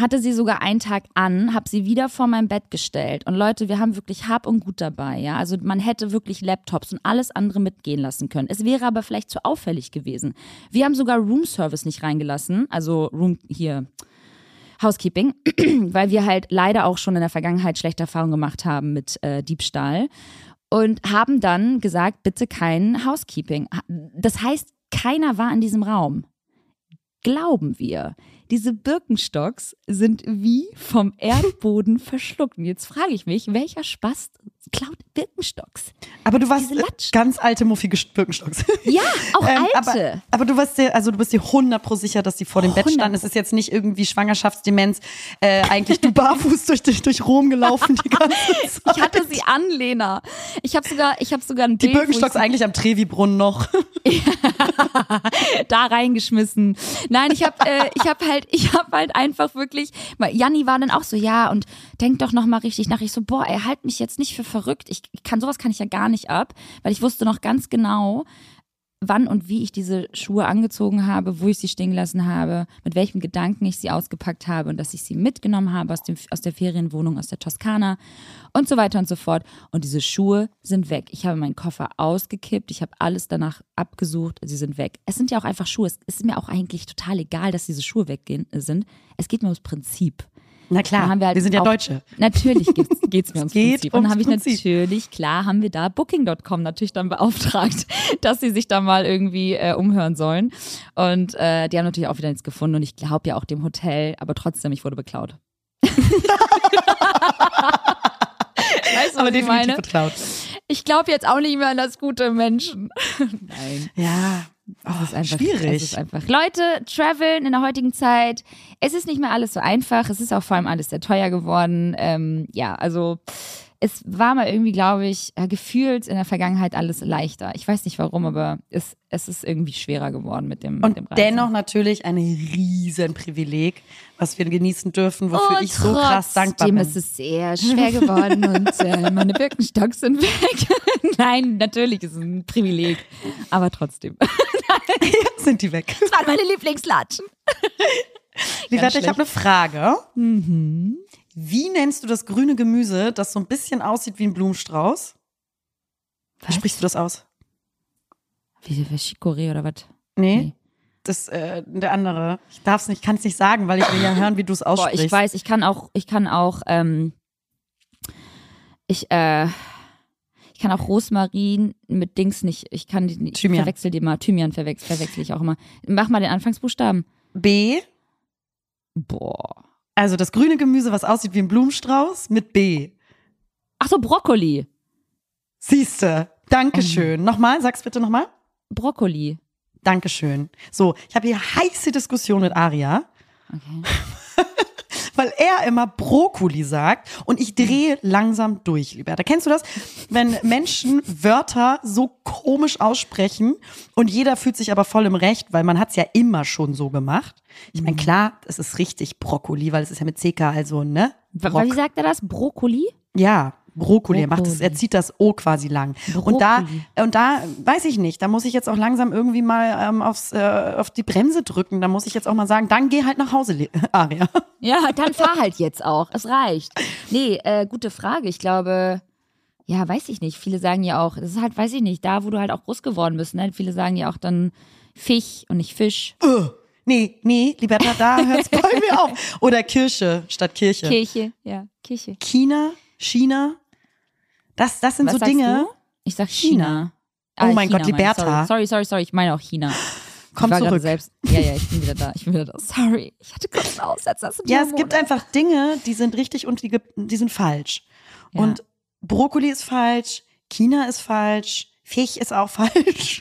hatte sie sogar einen Tag an, habe sie wieder vor mein Bett gestellt. Und Leute, wir haben wirklich Hab und Gut dabei, ja. Also man hätte wirklich Laptops und alles andere mitgehen lassen können. Es wäre aber vielleicht zu auffällig gewesen. Wir haben sogar Room Service nicht reingelassen, also Room hier. Housekeeping, [clears throat] weil wir halt leider auch schon in der Vergangenheit schlechte Erfahrungen gemacht haben mit äh, Diebstahl und haben dann gesagt, bitte kein Housekeeping. Das heißt, keiner war in diesem Raum. Glauben wir. Diese Birkenstocks sind wie vom Erdboden verschluckt. Und jetzt frage ich mich, welcher Spaß klaut Birkenstocks? Aber du warst ganz alte, muffige Birkenstocks. [laughs] Ja, auch Ähm, alte. aber, aber du warst dir, also du bist dir 100 pro sicher, dass die vor dem Bett 100 standen. Es ist jetzt nicht irgendwie Schwangerschaftsdemenz. Äh, eigentlich du barfuß durch, durch, durch Rom gelaufen die ganze Zeit. [laughs] ich hatte sie an, Lena. Ich habe sogar, ich habe sogar ein die Bild, ich Birkenstocks eigentlich am Trevi-Brunnen noch. [laughs] da reingeschmissen. Nein, ich habe äh, ich habe halt ich habe halt einfach wirklich Janni war dann auch so ja und denk doch noch mal richtig nach. Ich so boah, er halt mich jetzt nicht für verrückt. Ich ich kann sowas kann ich ja gar nicht ab, weil ich wusste noch ganz genau, wann und wie ich diese Schuhe angezogen habe, wo ich sie stehen gelassen habe, mit welchem Gedanken ich sie ausgepackt habe und dass ich sie mitgenommen habe aus, dem, aus der Ferienwohnung, aus der Toskana und so weiter und so fort. Und diese Schuhe sind weg. Ich habe meinen Koffer ausgekippt, ich habe alles danach abgesucht, sie sind weg. Es sind ja auch einfach Schuhe. Es ist mir auch eigentlich total egal, dass diese Schuhe weggehen sind. Es geht mir ums Prinzip. Na klar, haben wir, halt wir sind ja auch- Deutsche. Natürlich geht [laughs] es mir ums geht Prinzip. Und dann habe ich natürlich, klar, haben wir da Booking.com natürlich dann beauftragt, [laughs] dass sie sich da mal irgendwie äh, umhören sollen. Und äh, die haben natürlich auch wieder nichts gefunden. Und ich glaube ja auch dem Hotel, aber trotzdem, ich wurde beklaut. [laughs] weißt du, Aber definitiv meine? vertraut. Ich glaube jetzt auch nicht mehr an das gute Menschen. Nein. Ja, Es ist einfach, schwierig. Es ist einfach. Leute, traveln in der heutigen Zeit. Es ist nicht mehr alles so einfach. Es ist auch vor allem alles sehr teuer geworden. Ähm, ja, also es war mal irgendwie, glaube ich, äh, gefühlt in der Vergangenheit alles leichter. Ich weiß nicht warum, aber es, es ist irgendwie schwerer geworden mit dem, mit Und dem Reisen. dennoch natürlich ein riesen Privileg, was wir genießen dürfen, wofür Und ich so krass dankbar trotzdem bin. ist es sehr schwer geworden und äh, meine Birkenstocks sind weg. [laughs] Nein, natürlich ist es ein Privileg, aber trotzdem. [laughs] Jetzt sind die weg. Das waren meine Lieblingslatschen. Livette, ich habe eine Frage. Mhm. Wie nennst du das grüne Gemüse, das so ein bisschen aussieht wie ein Blumenstrauß? Wie Was? sprichst du das aus? Wie, wie Chicorée oder was? Nee. Nee. Das, äh, der andere. Ich darf es nicht, kann es nicht sagen, weil ich will ja hören, wie du es Boah, aussprichst. ich weiß, ich kann auch, ich kann auch, ähm, ich, äh, ich kann auch Rosmarin mit Dings nicht, ich kann die, ich Thymian. verwechsel die immer, Thymian verwechsel, verwechsel ich auch immer. Mach mal den Anfangsbuchstaben. B, Boah. also das grüne Gemüse, was aussieht wie ein Blumenstrauß, mit B. Ach so, Brokkoli. Siehste. Dankeschön. Nochmal, sag's bitte nochmal. Brokkoli. Dankeschön. So, ich habe hier heiße Diskussion mit Aria, Okay. [laughs] weil er immer Brokkoli sagt und ich drehe langsam durch, Liberta. Kennst du das? Wenn Menschen Wörter so komisch aussprechen und jeder fühlt sich aber voll im Recht, weil man hat's ja immer schon so gemacht. Ich meine, klar, es ist richtig Brokkoli, weil es ist ja mit CK, also, ne? Brock. Wie sagt er das? Brokkoli? Ja, Brokkoli. Er macht es, Brokkoli. er zieht das O quasi lang. Und da, Brokkoli. und da weiß ich nicht, da muss ich jetzt auch langsam irgendwie mal ähm, aufs, äh, auf die Bremse drücken. Da muss ich jetzt auch mal sagen, dann geh halt nach Hause, [laughs] Aria. Ja, dann fahr halt jetzt auch. Es reicht. Nee, äh, gute Frage. Ich glaube, ja, weiß ich nicht. Viele sagen ja auch, das ist halt, weiß ich nicht, da, wo du halt auch groß geworden bist. Ne? Viele sagen ja auch dann Fisch und nicht Fisch. Nee, nee, Liberta, da hört's bei mir auf. [laughs] Oder Kirche statt Kirche. Kirche, ja, Kirche. China, China. Das, das sind Was so Dinge. du? Ich sag China. Oh mein Gott, meine ich. Liberta. Sorry, sorry, sorry, sorry. Ich meine auch China. [laughs] Komm zurück. Selbst, ja, ja, ich bin wieder da. Ich bin wieder da. Sorry. Ich hatte kurz einen Aussetzer. Ja, es gibt einfach Dinge, die sind richtig und die, die sind falsch. Ja. Und Brokkoli ist falsch, China ist falsch, Fisch ist auch [laughs] falsch.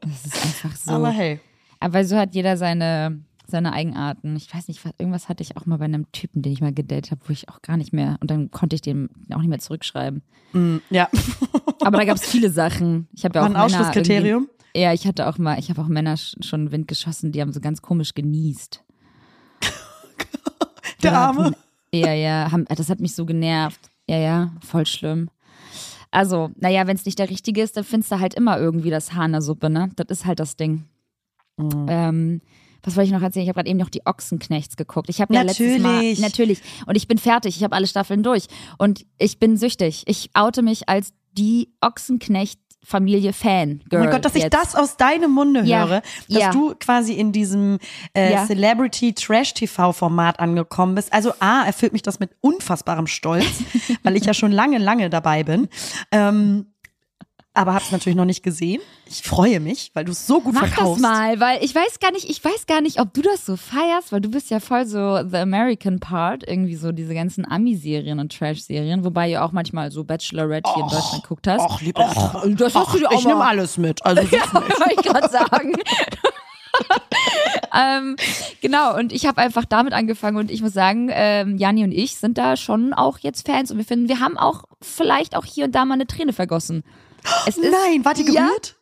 Das ist einfach so. Aber hey. Aber so hat jeder seine, seine Eigenarten. Ich weiß nicht, was, irgendwas hatte ich auch mal bei einem Typen, den ich mal gedatet habe, wo ich auch gar nicht mehr, und dann konnte ich dem auch nicht mehr zurückschreiben. Mm, ja. [laughs] Aber da gab es viele Sachen. Ich habe ja auch ein Ausschlusskriterium. Ja, ich hatte auch mal, ich habe auch Männer sch- schon Wind geschossen, die haben so ganz komisch genießt. [laughs] Der Ja, Arme. Ja, ja, haben, das hat mich so genervt. Ja, ja, voll schlimm. Also, naja, wenn es nicht der richtige ist, dann findest du halt immer irgendwie das Haar in der Suppe, ne? Das ist halt das Ding. Mhm. Ähm, was wollte ich noch erzählen? Ich habe gerade eben noch die Ochsenknechts geguckt. Ich habe ja letztes Mal Natürlich. natürlich und ich bin fertig. Ich habe alle Staffeln durch und ich bin süchtig. Ich oute mich als die Ochsenknecht Familie Fan Oh Girl. mein Gott, dass ich jetzt. das aus deinem Munde Ja, höre, dass ja. du quasi in diesem äh, Ja. Celebrity-Trash-TV-Format angekommen bist. Also A, erfüllt mich das mit unfassbarem Stolz, [laughs] weil ich ja schon lange, lange dabei bin. Ähm, aber hab's natürlich noch nicht gesehen. Ich freue mich, weil du es so gut Mach verkaufst. das mal, weil ich weiß gar nicht, ich weiß gar nicht, ob du das so feierst, weil du bist ja voll so the American Part, irgendwie so diese ganzen Ami-Serien und Trash-Serien, wobei du auch manchmal so Bachelorette hier in Deutschland geguckt hast. Ach, lieber. Och, das hast du dir auch ich nehme alles mit. Also [laughs] ja. wollte ich gerade sagen. [laughs] ähm, genau, und ich habe einfach damit angefangen und ich muss sagen, ähm, Jani und ich sind da schon auch jetzt Fans und wir finden, wir haben auch vielleicht auch hier und da mal eine Träne vergossen. [gasps] Es ist, Nein, wart ihr Ja. gerührt?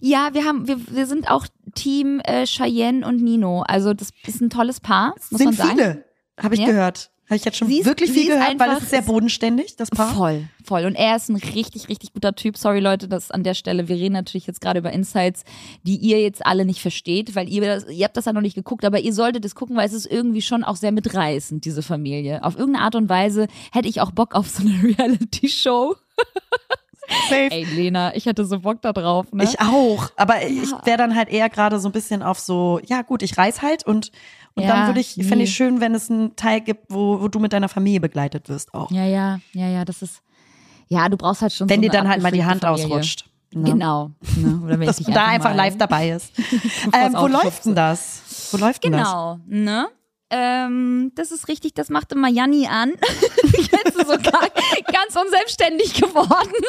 ja, wir haben, wir, wir sind auch Team äh, Cheyenne und Nino. Also das ist ein tolles Paar, muss Sind man sagen. viele, habe ich Ja. gehört. Habe ich jetzt schon ist- wirklich viel gehört, weil es ist sehr bodenständig, das Paar. Voll, voll. Und er ist ein richtig, richtig guter Typ. Sorry, Leute, das an der Stelle. Wir reden natürlich jetzt gerade über Insights, die ihr jetzt alle nicht versteht, weil ihr, das, ihr habt das ja noch nicht geguckt, aber ihr solltet es gucken, weil es ist irgendwie schon auch sehr mitreißend, diese Familie. Auf irgendeine Art und Weise hätte ich auch Bock auf so eine [laughs] Reality-Show. Safe. Ey, Lena, ich hätte so Bock da drauf, ne? Ich auch, aber ich Ja. wäre dann halt eher gerade so ein bisschen auf so, ja gut, ich reise halt und, und Ja, dann würde ich, fände ich schön, wenn es einen Teil gibt, wo, wo du mit deiner Familie begleitet wirst auch. ja, ja, ja, ja, das ist, ja, du brauchst halt schon wenn so dir dann halt mal die Hand Familie. ausrutscht. Ne? Genau. Ne? Oder wenn Dass [laughs] ich man da einfach live dabei ist. [laughs] Ähm, wo läuft denn das? Wo läuft denn das? Genau, ne? Ähm, das ist richtig, das macht immer Janni an. [laughs] Jetzt ist so ganz unselbstständig geworden. [laughs]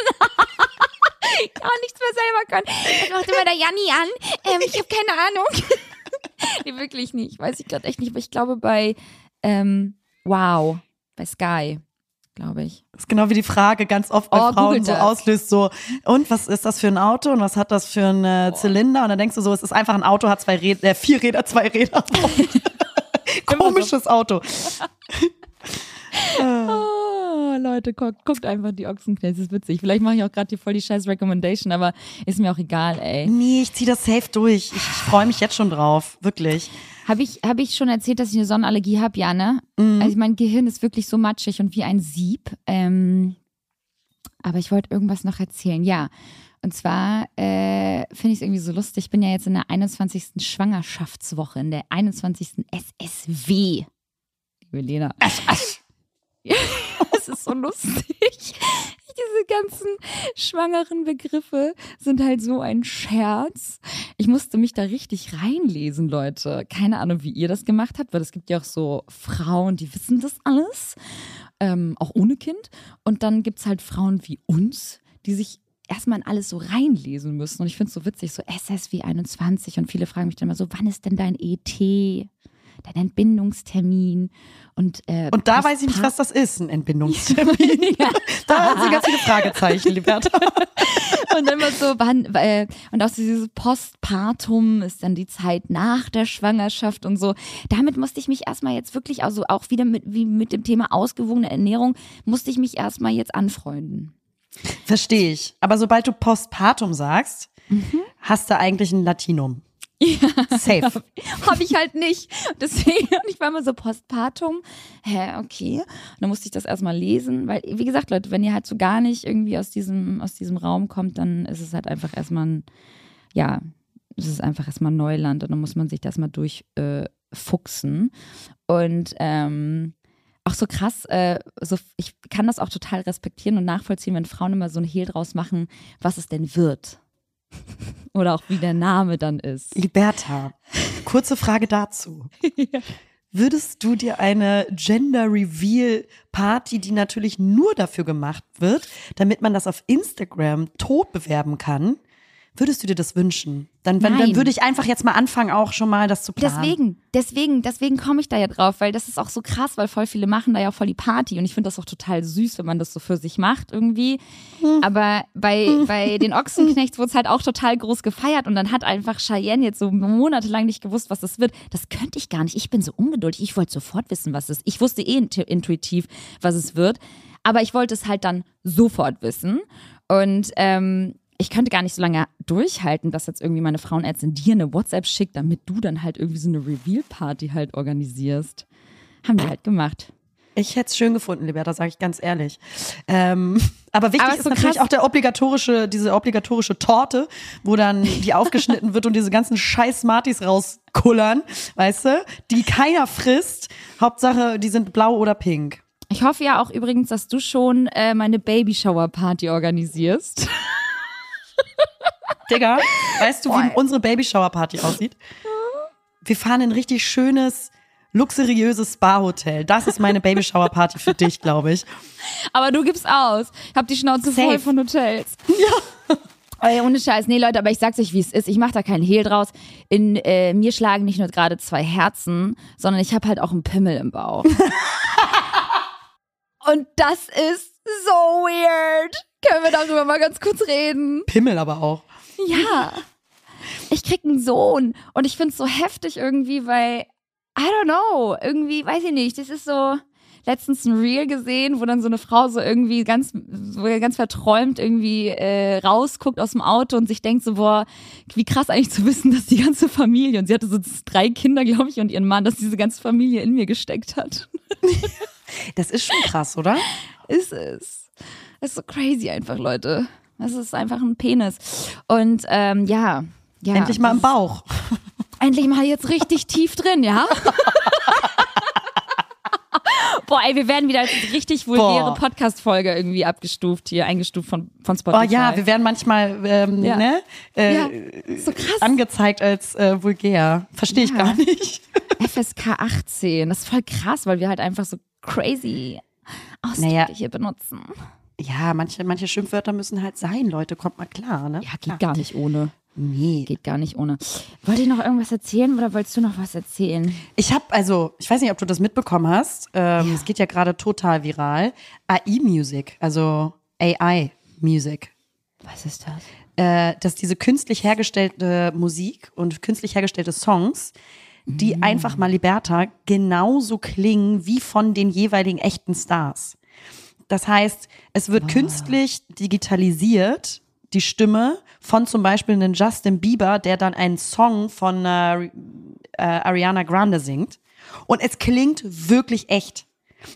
Gar nichts mehr selber können. Das macht immer der Janni an. Ähm, ich habe keine Ahnung. [laughs] nee, wirklich nicht. Weiß ich gerade echt nicht. Aber ich glaube bei ähm, Wow, bei Sky, glaube ich. Das ist genau wie die Frage ganz oft bei Oh, Frauen so auslöst, so, und was ist das für ein Auto und was hat das für ein äh, Zylinder? Und dann denkst du so, es ist einfach ein Auto, hat zwei Räder, äh, vier Räder, zwei Räder. Komisches Auto. [laughs] Oh, Leute, guckt, guckt einfach die Ochsenknecht, das ist witzig. Vielleicht mache ich auch gerade hier voll die scheiß Recommendation, aber ist mir auch egal, ey. Nee, ich zieh das safe durch. Ich, ich freue mich jetzt schon drauf, wirklich. Habe ich, hab ich schon erzählt, dass ich eine Sonnenallergie habe? Ja, ne? Also mein Gehirn ist wirklich so matschig und wie ein Sieb. Ähm, aber ich wollte irgendwas noch erzählen. Ja, und zwar äh, finde ich es irgendwie so lustig. Ich bin ja jetzt in der 21. Schwangerschaftswoche, in der 21. SSW. Liebe Lena. [laughs] Ja, es ist so lustig. [laughs] Diese ganzen schwangeren Begriffe sind halt so ein Scherz. Ich musste mich da richtig reinlesen, Leute. Keine Ahnung, wie ihr das gemacht habt, weil es gibt ja auch so Frauen, die wissen das alles, ähm, auch ohne Kind. Und dann gibt es halt Frauen wie uns, die sich erstmal in alles so reinlesen müssen. Und ich finde es so witzig, so SSW 21. Und viele fragen mich dann immer so, wann ist denn dein ET? Dein Entbindungstermin und äh, Und da weiß ich nicht, was das ist, ein [laughs] Entbindungstermin. Da sind ganz viele Fragezeichen, Liberta. [laughs] Und immer so, wann, äh, und auch so dieses Postpartum ist dann die Zeit nach der Schwangerschaft und so. Damit musste ich mich erstmal jetzt wirklich, also auch wieder mit, wie mit dem Thema ausgewogene Ernährung, musste ich mich erstmal jetzt anfreunden. Verstehe ich. Aber sobald du Postpartum sagst, hast du eigentlich ein Latinum. Safe. [laughs] Habe ich halt nicht. Deswegen, und [laughs] ich war immer so Postpartum. Hä, okay. Und dann musste ich das erstmal lesen, weil, wie gesagt, Leute, wenn ihr halt so gar nicht irgendwie aus diesem, aus diesem Raum kommt, dann ist es halt einfach erstmal ein, ja, es ist einfach erstmal Neuland und dann muss man sich das mal durchfuchsen. Äh, und ähm, auch so krass, äh, so, ich kann das auch total respektieren und nachvollziehen, wenn Frauen immer so ein Hehl draus machen, was es denn wird. [laughs] Oder auch wie der Name dann ist. Liberta, kurze Frage dazu. [laughs] Würdest du dir eine Gender Reveal Party, die natürlich nur dafür gemacht wird, damit man das auf Instagram tot bewerben kann, würdest du dir das wünschen? Dann, wenn, dann würde ich einfach jetzt mal anfangen, auch schon mal das zu planen. Deswegen, deswegen, deswegen komme ich da ja drauf, weil das ist auch so krass, weil voll viele machen da ja voll die Party und ich finde das auch total süß, wenn man das so für sich macht irgendwie. Aber bei, bei den Ochsenknechts wurde es halt auch total groß gefeiert und dann hat einfach Cheyenne jetzt so monatelang nicht gewusst, was das wird. Das könnte ich gar nicht. Ich bin so ungeduldig. Ich wollte sofort wissen, was es ist. Ich wusste eh intu- intuitiv, was es wird. Aber ich wollte es halt dann sofort wissen. Und ähm, ich könnte gar nicht so lange durchhalten, dass jetzt irgendwie meine Frauenärztin dir eine WhatsApp schickt, damit du dann halt irgendwie so eine Reveal-Party halt organisierst. Haben die halt gemacht. Ich hätte es schön gefunden, Liberta, sage ich ganz ehrlich. Ähm, [laughs] aber wichtig Aber ist so natürlich krass- auch der obligatorische, diese obligatorische Torte, wo dann die [laughs] aufgeschnitten wird und diese ganzen scheiß Smarties rauskullern, weißt du, die keiner frisst. Hauptsache, die sind blau oder pink. Ich hoffe ja auch übrigens, dass du schon äh, meine Babyshower-Party organisierst. [laughs] Digga, weißt du, wie unsere Babyshower-Party aussieht? Wir fahren in ein richtig schönes, luxuriöses Spa-Hotel. Das ist meine Babyshower-Party für dich, glaube ich. Aber du gibst aus. Ich hab die Schnauze Safe. voll von Hotels. [laughs] Ja. Ey, ohne Scheiß. Nee, Leute, aber ich sag's euch, wie es ist. Ich mach da keinen Hehl draus. In äh, mir schlagen nicht nur gerade zwei Herzen, sondern ich habe halt auch einen Pimmel im Bauch. [laughs] Und das ist so weird. Können wir darüber mal ganz kurz reden? Pimmel aber auch. Ja. Ich krieg einen Sohn und ich find's so heftig irgendwie, weil I don't know, irgendwie weiß ich nicht, das ist so letztens ein Reel gesehen, wo dann so eine Frau so irgendwie ganz, so ganz verträumt irgendwie äh, rausguckt aus dem Auto und sich denkt so, boah, wie krass eigentlich zu wissen, dass die ganze Familie, und sie hatte so drei Kinder, glaube ich, und ihren Mann, dass diese ganze Familie in mir gesteckt hat. Das ist schon krass, oder? [laughs] ist es. Das ist so crazy einfach, Leute. Das ist einfach ein Penis. Und ähm, ja, ja. Endlich mal im Bauch. [laughs] Endlich mal jetzt richtig tief drin, ja? [laughs] Boah, ey, wir werden wieder als richtig vulgäre Boah. Podcast-Folge irgendwie abgestuft hier, eingestuft von, von Spotify. Oh ja, wir werden manchmal ähm, Ja. ne, äh, Ja, so krass. angezeigt als äh, vulgär. Verstehe ich Ja. gar nicht. [laughs] FSK 18. Das ist voll krass, weil wir halt einfach so crazy Ausdrücke Naja. hier benutzen. Ja, manche, manche Schimpfwörter müssen halt sein, Leute. Kommt mal klar, ne? Ja, geht gar nicht ohne. Nee. Geht gar nicht ohne. Wollte ich noch irgendwas erzählen oder wolltest du noch was erzählen? Ich habe also, ich weiß nicht, ob du das mitbekommen hast. Ähm, Es geht ja gerade total viral. AI-Music, also AI-Music. Was ist das? Äh, dass diese künstlich hergestellte Musik und künstlich hergestellte Songs, die einfach mal Liberta genauso klingen wie von den jeweiligen echten Stars. Das heißt, es wird künstlich digitalisiert, die Stimme von zum Beispiel einem Justin Bieber, der dann einen Song von äh, äh, Ariana Grande singt. Und es klingt wirklich echt.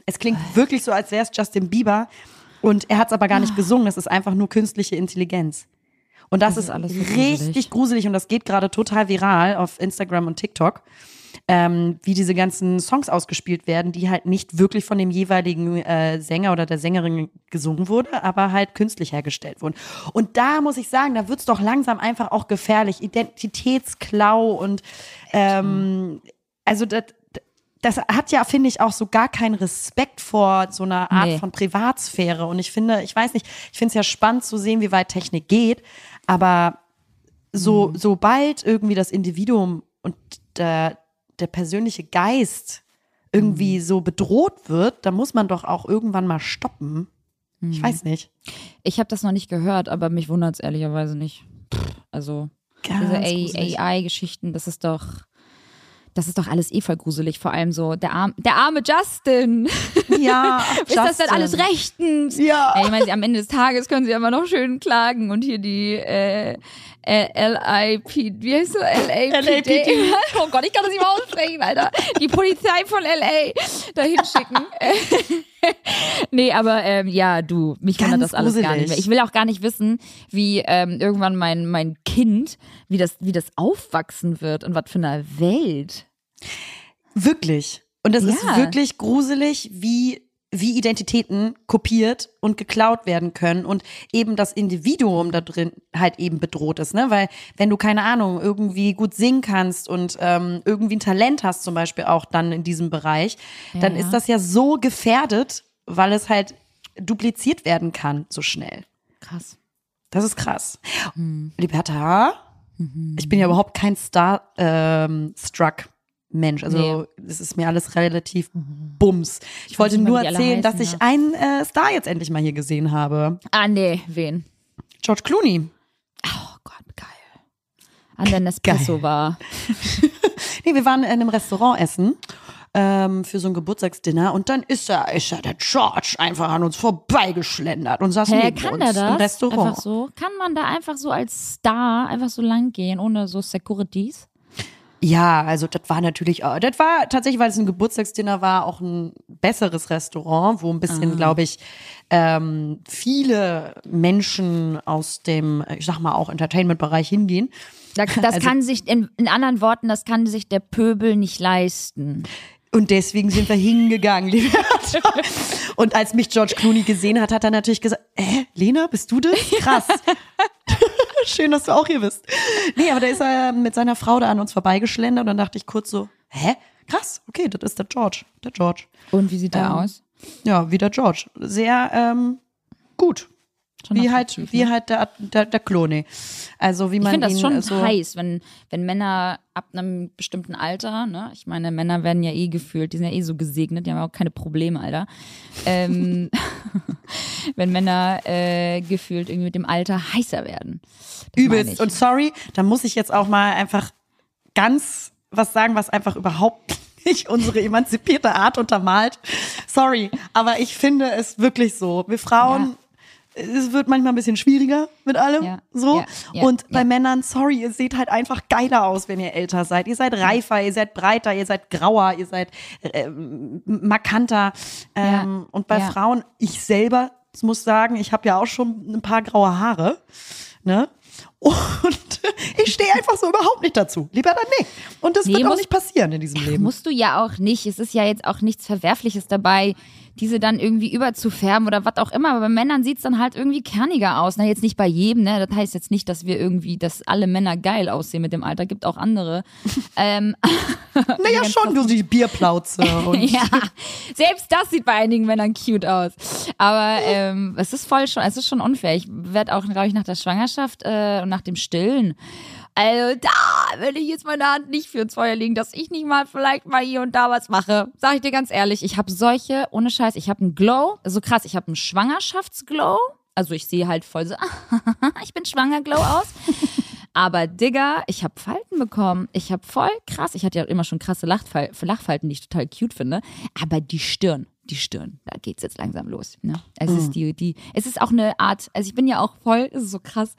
Es klingt wirklich so, als wäre es Justin Bieber. Und er hat es aber gar nicht gesungen. Das ist einfach nur künstliche Intelligenz. Und das, Das ist, ist alles so richtig gruselig. gruselig. und das geht gerade total viral auf Instagram und TikTok, ähm, wie diese ganzen Songs ausgespielt werden, die halt nicht wirklich von dem jeweiligen äh, Sänger oder der Sängerin gesungen wurde, aber halt künstlich hergestellt wurden. Und da muss ich sagen, da wird's doch langsam einfach auch gefährlich. Identitätsklau und ähm, also das, das hat ja, finde ich, auch so gar keinen Respekt vor so einer Art Nee. von Privatsphäre. Und ich finde, ich weiß nicht, ich finde es ja spannend zu sehen, wie weit Technik geht, aber so, Mhm. sobald irgendwie das Individuum und der, der persönliche Geist irgendwie Mhm. so bedroht wird, dann muss man doch auch irgendwann mal stoppen. Mhm. Ich weiß nicht. Ich habe das noch nicht gehört, aber mich wundert es ehrlicherweise nicht. Also Ganz diese. AI-Geschichten, das ist doch, das ist doch alles eh voll gruselig. Vor allem so der, arm, der arme Justin. Ja, [laughs] Ist das denn Justin. alles rechtens? Ja. Ja, ich meine, am Ende des Tages können sie immer noch schön klagen und hier die äh, äh, LIP, wie heißt so? LAPD. [laughs] Oh Gott, ich kann das nicht mal aussprechen, Alter. Die Polizei von LA dahin schicken. [laughs] nee, aber ähm, ja, du, mich wundert das alles gar gruselig. nicht mehr. Ich will auch gar nicht wissen, wie ähm, irgendwann mein, mein Kind, wie das, wie das aufwachsen wird und was für eine Welt. Wirklich. Und es ist Ja. wirklich gruselig, wie, wie Identitäten kopiert und geklaut werden können und eben das Individuum da drin halt eben bedroht ist, ne? Weil wenn du, keine Ahnung, irgendwie gut singen kannst und ähm, irgendwie ein Talent hast, zum Beispiel auch dann in diesem Bereich, dann ja. ist das ja so gefährdet, weil es halt dupliziert werden kann so schnell. Krass. Das ist krass. Hm. Liberta, Mhm. ich bin ja überhaupt kein Star ähm. Also Nee. es ist mir alles relativ bums. Ich wollte nicht mal, nur erzählen, dass heißen, ich ja. einen äh, Star jetzt endlich mal hier gesehen habe. Ah, nee, wen? George Clooney. Oh Gott, geil. An der [laughs] Nespresso Geil. war. [laughs] Nee, wir waren in einem Restaurant essen ähm, für so ein Geburtstagsdinner und dann ist da, ist da der George einfach an uns vorbeigeschlendert und saß Hä, neben kann uns im das? Restaurant. Einfach so? Kann man da einfach so als Star einfach so lang gehen, ohne so Securities? Ja, also das war natürlich, auch- das war tatsächlich, weil es ein Geburtstagsdinner war, auch ein besseres Restaurant, wo ein bisschen, Ah. glaube ich, ähm, viele Menschen aus dem, ich sag mal, auch Entertainment-Bereich hingehen. Da- Das [laughs] Also- kann sich, in, in anderen Worten, das kann sich der Pöbel nicht leisten. Und deswegen sind wir hingegangen, liebe Hertha. Und als mich George Clooney gesehen hat, hat er natürlich gesagt, äh, Lena, bist du das? Krass. [laughs] Schön, dass du auch hier bist. Nee, aber da ist er mit seiner Frau da an uns vorbeigeschlendert und dann dachte ich kurz so, hä? Krass, okay, das ist der George. Der George. Und wie sieht der Ähm, aus? Ja, wie der George. Sehr ähm, gut. Schon Wie halt, attraktiv, wie ne? halt der, der, der Clooney. Also wie Ich man finde das schon so heiß, wenn, wenn Männer ab einem bestimmten Alter, ne, ich meine, Männer werden ja eh gefühlt, die sind ja eh so gesegnet, die haben ja auch keine Probleme, Alter. Ähm, [laughs] wenn Männer äh, gefühlt irgendwie mit dem Alter heißer werden. Das übelst. ich. Und sorry, da muss ich jetzt auch mal einfach ganz was sagen, was einfach überhaupt [laughs] nicht unsere emanzipierte Art untermalt. sorry, aber ich finde es wirklich so. Wir Frauen, es wird manchmal ein bisschen schwieriger mit allem. Ja, So. ja, ja, Und bei. Männern, sorry, ihr seht halt einfach geiler aus, wenn ihr älter seid. Ihr seid reifer, ihr seid breiter, ihr seid grauer, ihr seid ähm, markanter. Ähm, und bei. Frauen, ich selber muss sagen, ich habe ja auch schon ein paar graue Haare. Ne? Und [laughs] ich stehe einfach so überhaupt nicht dazu. Lieber dann nicht. Und das Nee, wird auch muss- nicht passieren in diesem Leben. Musst du ja auch nicht. Es ist ja jetzt auch nichts Verwerfliches dabei, diese dann irgendwie überzufärben oder was auch immer. Aber bei Männern sieht's dann halt irgendwie kerniger aus. Na, jetzt nicht bei jedem, ne? Das heißt jetzt nicht, dass wir irgendwie, dass alle Männer geil aussehen mit dem Alter. Gibt auch andere. [laughs] ähm, [laughs] naja, schon, du die Bierplauze. [laughs] Ja, selbst das sieht bei einigen Männern cute aus. Aber ähm, es ist voll schon, es ist schon unfair. Ich werde auch, glaube ich, nach der Schwangerschaft äh, und nach dem Stillen. Also da will ich jetzt meine Hand nicht für ins Feuer legen, dass ich nicht mal vielleicht mal hier und da was mache. Sag ich dir ganz ehrlich, ich habe solche, ohne Scheiß, ich habe einen Glow, so krass, ich habe einen Schwangerschaftsglow. Also ich sehe halt voll so, [laughs] ich bin schwanger Glow aus. Aber Digga, ich habe Falten bekommen. Ich habe voll krass, ich hatte ja immer schon krasse Lachfal Lachfalten, die ich total cute finde. Aber die Stirn, die Stirn, da geht's jetzt langsam los. Ne? Es ist die, die, es ist auch eine Art, also ich bin ja auch voll, es ist so krass.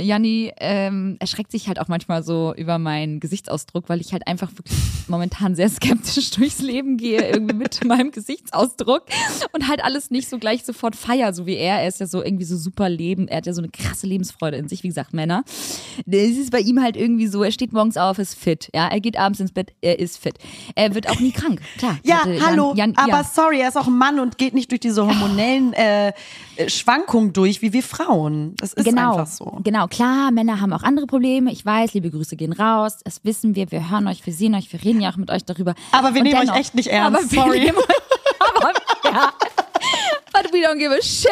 Janni ähm, erschreckt sich halt auch manchmal so über meinen Gesichtsausdruck, weil ich halt einfach wirklich momentan sehr skeptisch [laughs] durchs Leben gehe, irgendwie mit [laughs] meinem Gesichtsausdruck und halt alles nicht so gleich sofort feier, so wie er. Er ist ja so irgendwie so super Leben, er hat ja so eine krasse Lebensfreude in sich, wie gesagt, Männer. Es ist bei ihm halt irgendwie so, er steht morgens auf, ist fit, ja, er geht abends ins Bett, er ist fit. Er wird auch nie krank, klar. Ja, Hatte Jan- hallo, Jan- aber ja. sorry, er ist auch ein Mann und geht nicht durch diese hormonellen äh, äh, Schwankungen durch, wie wir Frauen. Das ist genau, einfach so. Genau, klar, Männer haben auch andere Probleme. Ich weiß, liebe Grüße gehen raus. Das wissen wir. Wir hören euch, wir sehen euch, wir reden ja auch mit euch darüber. Aber wir Und nehmen euch dennoch- echt nicht ernst, Aber wir sorry. nehmen euch, aber, ja. But we don't give a shit.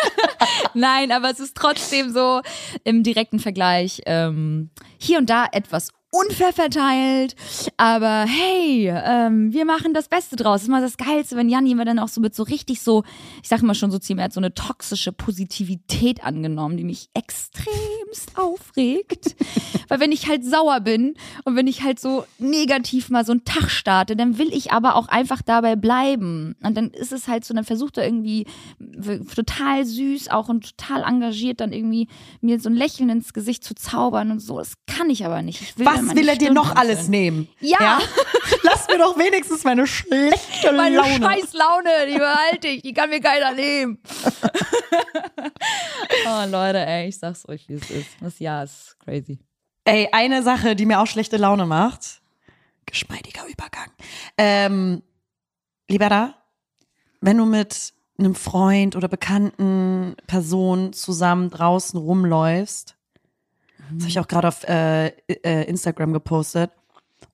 [laughs] Nein, aber es ist trotzdem so im direkten Vergleich ähm, hier und da etwas unfair verteilt. Aber hey, ähm, wir machen das Beste draus. Das ist mal das Geilste, wenn Janni mir dann auch so mit so richtig so, ich sag mal schon so ziemlich, er hat so eine toxische Positivität angenommen, die mich extremst aufregt. [laughs] Weil wenn ich halt sauer bin und wenn ich halt so negativ mal so einen Tag starte, dann will ich aber auch einfach dabei bleiben. Und dann ist es halt so, dann versucht er irgendwie total süß auch und total engagiert dann irgendwie mir so ein Lächeln ins Gesicht zu zaubern und so. Das kann ich aber nicht. Ich will dann Was meine will er dir noch alles nehmen? Ja. [laughs] Lass mir doch wenigstens meine schlechte Meine Laune. scheiß Laune, die behalte ich, die kann mir keiner nehmen. [laughs] oh Leute, ey, ich sag's euch, wie es ist. Das Jahr ist crazy. Ey, eine Sache, die mir auch schlechte Laune macht. Geschmeidiger Übergang. Ähm, Libera, wenn du mit einem Freund oder bekannten Person zusammen draußen rumläufst, das habe ich auch gerade auf äh, äh, Instagram gepostet,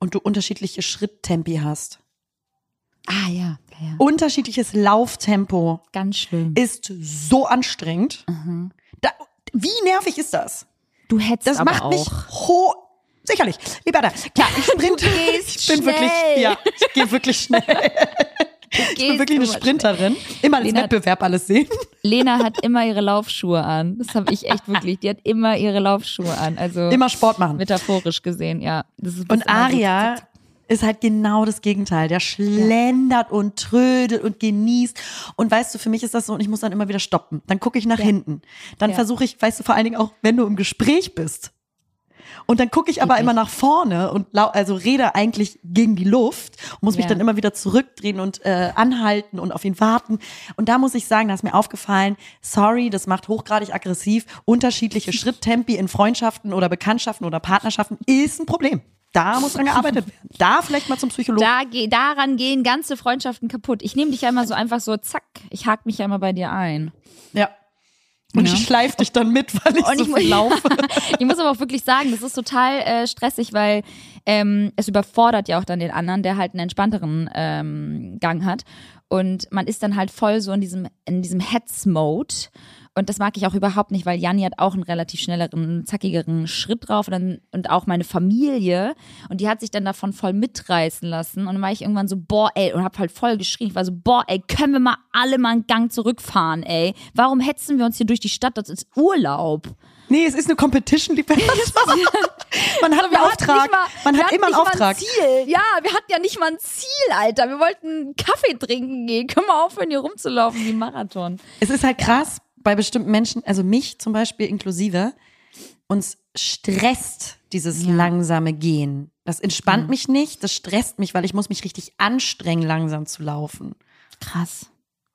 und du unterschiedliche Schritttempi hast. Ah ja, ja, ja. Unterschiedliches Lauftempo Ganz schlimm. ist so anstrengend. Da, wie nervig ist das? Du hättest Das aber macht auch. mich ho sicherlich. Lieber da. Klar, ich [laughs] sprinte. [laughs] ich bin wirklich, schnell. ja, ich gehe wirklich schnell. [laughs] [laughs] Ich bin wirklich eine Sprinterin. Immer als Wettbewerb alles sehen. Lena hat immer ihre Laufschuhe an. Das habe ich echt wirklich. Die hat immer ihre Laufschuhe an. Also Immer Sport machen. metaphorisch gesehen, ja. Und Aria ist halt genau das Gegenteil. Der schlendert und trödelt und genießt. Und weißt du, für mich ist das so, und ich muss dann immer wieder stoppen. Dann gucke ich nach hinten. Dann Ja. versuche ich, weißt du, vor allen Dingen auch, wenn du im Gespräch bist. Und dann gucke ich aber Geht immer nach vorne und lau also rede eigentlich gegen die Luft und muss mich Ja. dann immer wieder zurückdrehen und äh, anhalten und auf ihn warten. Und da muss ich sagen, da ist mir aufgefallen, sorry, das macht hochgradig aggressiv. Unterschiedliche Schritttempi in Freundschaften oder Bekanntschaften oder Partnerschaften ist ein Problem. Da muss dran gearbeitet werden. Da vielleicht mal zum Psychologen. Da, daran gehen ganze Freundschaften kaputt. Ich nehme dich ja immer so einfach so, zack, ich hake mich ja immer bei dir ein. Ja. Und Ja. ich schleif dich dann mit, weil ich Und so ich, viel [laughs] laufe. ich muss aber auch wirklich sagen, das ist total äh, stressig, weil ähm, es überfordert ja auch dann den anderen, der halt einen entspannteren ähm, Gang hat. Und man ist dann halt voll so in diesem, in diesem Hetz-Mode. Und das mag ich auch überhaupt nicht, weil Janni hat auch einen relativ schnelleren, zackigeren Schritt drauf und, dann, und auch meine Familie. Und die hat sich dann davon voll mitreißen lassen. Und dann war ich irgendwann so, boah, ey, und hab halt voll geschrien. Ich war so, boah, ey, können wir mal alle mal einen Gang zurückfahren, ey? Warum hetzen wir uns hier durch die Stadt? Das ist Urlaub. Nee, es ist eine Competition, die [laughs] Man hat einen Auftrag. Mal, man hat immer einen Auftrag. Ein Ziel. Ja, wir hatten ja nicht mal ein Ziel, Alter. Wir wollten Kaffee trinken gehen. Können wir aufhören, hier rumzulaufen wie Marathon. Es ist halt krass bei bestimmten Menschen, also mich zum Beispiel inklusive, uns stresst dieses ja. langsame Gehen. Das entspannt mhm. mich nicht, das stresst mich, weil ich muss mich richtig anstrengen, langsam zu laufen. Krass.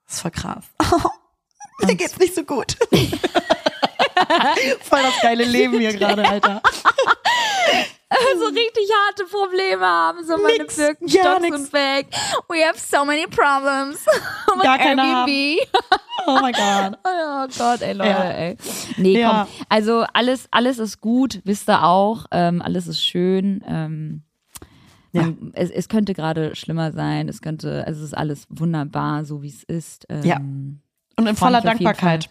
Das ist voll krass. [laughs] Mir geht's nicht so gut. [laughs] [laughs] Voll das geile Leben hier gerade, Alter. [laughs] so richtig harte Probleme haben, so meine nix, Birkenstocks und weg. We have so many problems. [laughs] Oh Gar keine Airbnb. Oh mein Gott. Oh Gott, ey Leute, ja. ey. Nee, ja. komm. Also alles, alles ist gut, wisst ihr auch. Ähm, alles ist schön. Ähm, man, ja. es, es könnte gerade schlimmer sein. Es könnte, also es ist alles wunderbar, so wie es ist. Ähm, ja. Und in voller Dankbarkeit.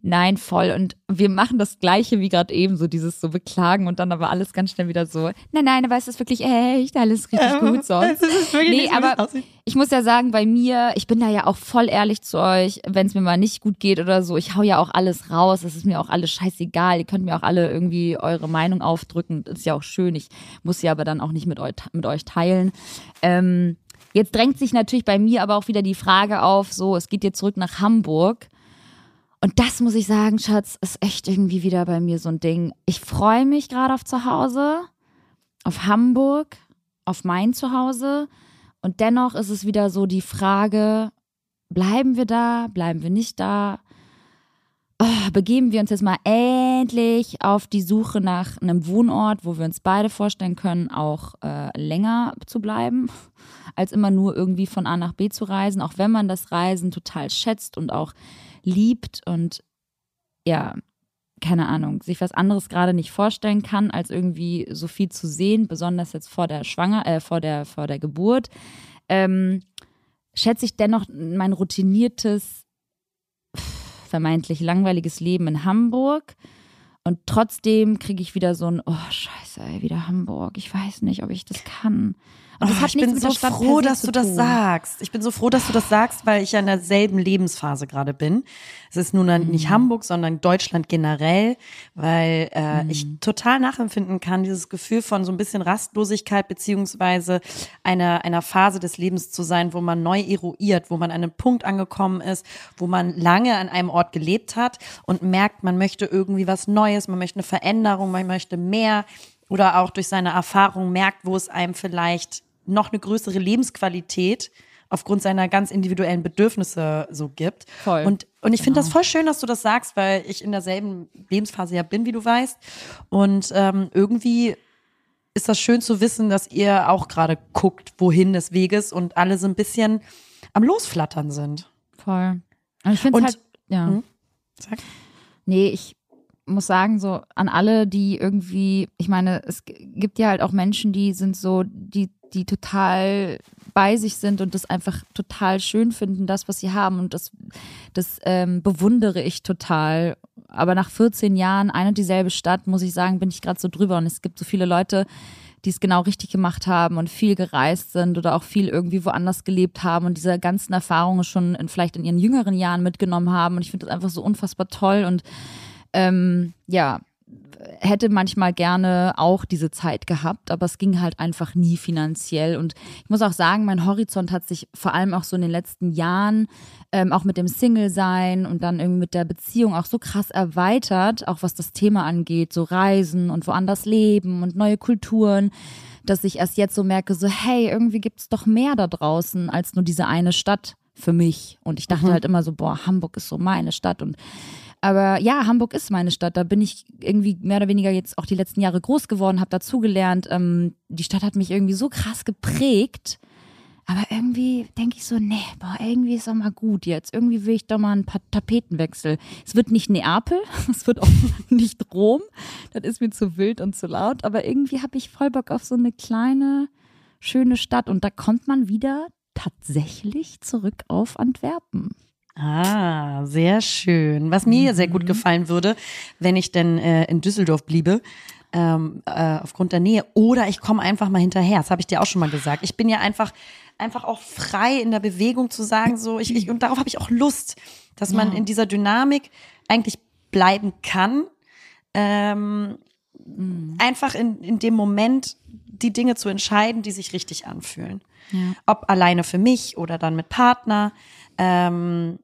Nein, voll. Und wir machen das Gleiche wie gerade eben, so dieses so beklagen und dann aber alles ganz schnell wieder so, nein, nein, aber es ist wirklich echt, alles richtig ähm, gut sonst. nee, aber ich muss ja sagen, bei mir, ich bin da ja auch voll ehrlich zu euch, wenn es mir mal nicht gut geht oder so, ich hau ja auch alles raus, es ist mir auch alles scheißegal, ihr könnt mir auch alle irgendwie eure Meinung aufdrücken, das ist ja auch schön, ich muss sie aber dann auch nicht mit euch, mit euch teilen. Ähm, jetzt drängt sich natürlich bei mir aber auch wieder die Frage auf, so, es geht jetzt zurück nach Hamburg und das muss ich sagen, Schatz, ist echt irgendwie wieder bei mir so ein Ding. Ich freue mich gerade auf Zuhause, auf Hamburg, auf mein Zuhause. Und dennoch ist es wieder so die Frage, bleiben wir da, bleiben wir nicht da? Oh, begeben wir uns jetzt mal endlich auf die Suche nach einem Wohnort, wo wir uns beide vorstellen können, auch äh, länger zu bleiben, [laughs] als immer nur irgendwie von A nach B zu reisen, auch wenn man das Reisen total schätzt und auch liebt und ja, keine Ahnung, sich was anderes gerade nicht vorstellen kann, als irgendwie so viel zu sehen, besonders jetzt vor der Schwanger, äh, vor der, vor der Geburt, ähm, schätze ich dennoch mein routiniertes, vermeintlich langweiliges Leben in Hamburg. Und trotzdem kriege ich wieder so ein, oh Scheiße, ey, wieder Hamburg. Ich weiß nicht, ob ich das kann. Und oh, ich bin so froh, dass du das sagst. Ich bin so froh, dass du das sagst, weil ich ja in derselben Lebensphase gerade bin. Es ist nun mhm. nicht Hamburg, sondern Deutschland generell, weil äh, mhm. ich total nachempfinden kann, dieses Gefühl von so ein bisschen Rastlosigkeit beziehungsweise einer, einer Phase des Lebens zu sein, wo man neu eruiert, wo man an einem Punkt angekommen ist, wo man lange an einem Ort gelebt hat und merkt, man möchte irgendwie was Neues, man möchte eine Veränderung, man möchte mehr oder auch durch seine Erfahrung merkt, wo es einem vielleicht noch eine größere Lebensqualität aufgrund seiner ganz individuellen Bedürfnisse so gibt. Voll. Und, und ich finde genau. das voll schön, dass du das sagst, weil ich in derselben Lebensphase ja bin, wie du weißt. Und ähm, irgendwie ist das schön zu wissen, dass ihr auch gerade guckt, wohin des Weges und alle so ein bisschen am Losflattern sind. Voll. Und ich finde halt, ja. Hm? Sag. Nee, ich muss sagen, so an alle, die irgendwie, ich meine, es gibt ja halt auch Menschen, die sind so, die die total bei sich sind und das einfach total schön finden, das, was sie haben. Und das, das ähm, bewundere ich total. Aber nach 14 Jahren, ein und dieselbe Stadt, muss ich sagen, bin ich gerade so drüber. Und es gibt so viele Leute, die es genau richtig gemacht haben und viel gereist sind oder auch viel irgendwie woanders gelebt haben und diese ganzen Erfahrungen schon in, vielleicht in ihren jüngeren Jahren mitgenommen haben. Und ich finde das einfach so unfassbar toll. Und ähm, ja, hätte manchmal gerne auch diese Zeit gehabt, aber es ging halt einfach nie finanziell. Und ich muss auch sagen, mein Horizont hat sich vor allem auch so in den letzten Jahren, ähm, auch mit dem Single-Sein und dann irgendwie mit der Beziehung auch so krass erweitert, auch was das Thema angeht, so Reisen und woanders leben und neue Kulturen, dass ich erst jetzt so merke, so hey, irgendwie gibt es doch mehr da draußen als nur diese eine Stadt für mich. Und ich dachte mhm. halt immer so, boah, Hamburg ist so meine Stadt und aber ja, Hamburg ist meine Stadt. Da bin ich irgendwie mehr oder weniger jetzt auch die letzten Jahre groß geworden, habe dazugelernt. Ähm, die Stadt hat mich irgendwie so krass geprägt. Aber irgendwie denke ich so, nee, boah, irgendwie ist doch mal gut jetzt. Irgendwie will ich doch mal ein paar Tapetenwechsel. Es wird nicht Neapel, [laughs] es wird auch [laughs] nicht Rom. Das ist mir zu wild und zu laut. Aber irgendwie habe ich voll Bock auf so eine kleine, schöne Stadt. Und da kommt man wieder tatsächlich zurück auf Antwerpen. Ah, sehr schön. Was mir mhm. sehr gut mhm. gefallen würde, wenn ich denn äh, in Düsseldorf bliebe, ähm, äh, aufgrund der Nähe, oder ich komme einfach mal hinterher. Das habe ich dir auch schon mal gesagt. Ich bin ja einfach einfach auch frei in der Bewegung zu sagen, so ich, ich und darauf habe ich auch Lust, dass man in dieser Dynamik eigentlich bleiben kann. Ähm, mhm. Einfach in, in dem Moment die Dinge zu entscheiden, die sich richtig anfühlen. Ja. Ob alleine für mich oder dann mit Partner. Ähm,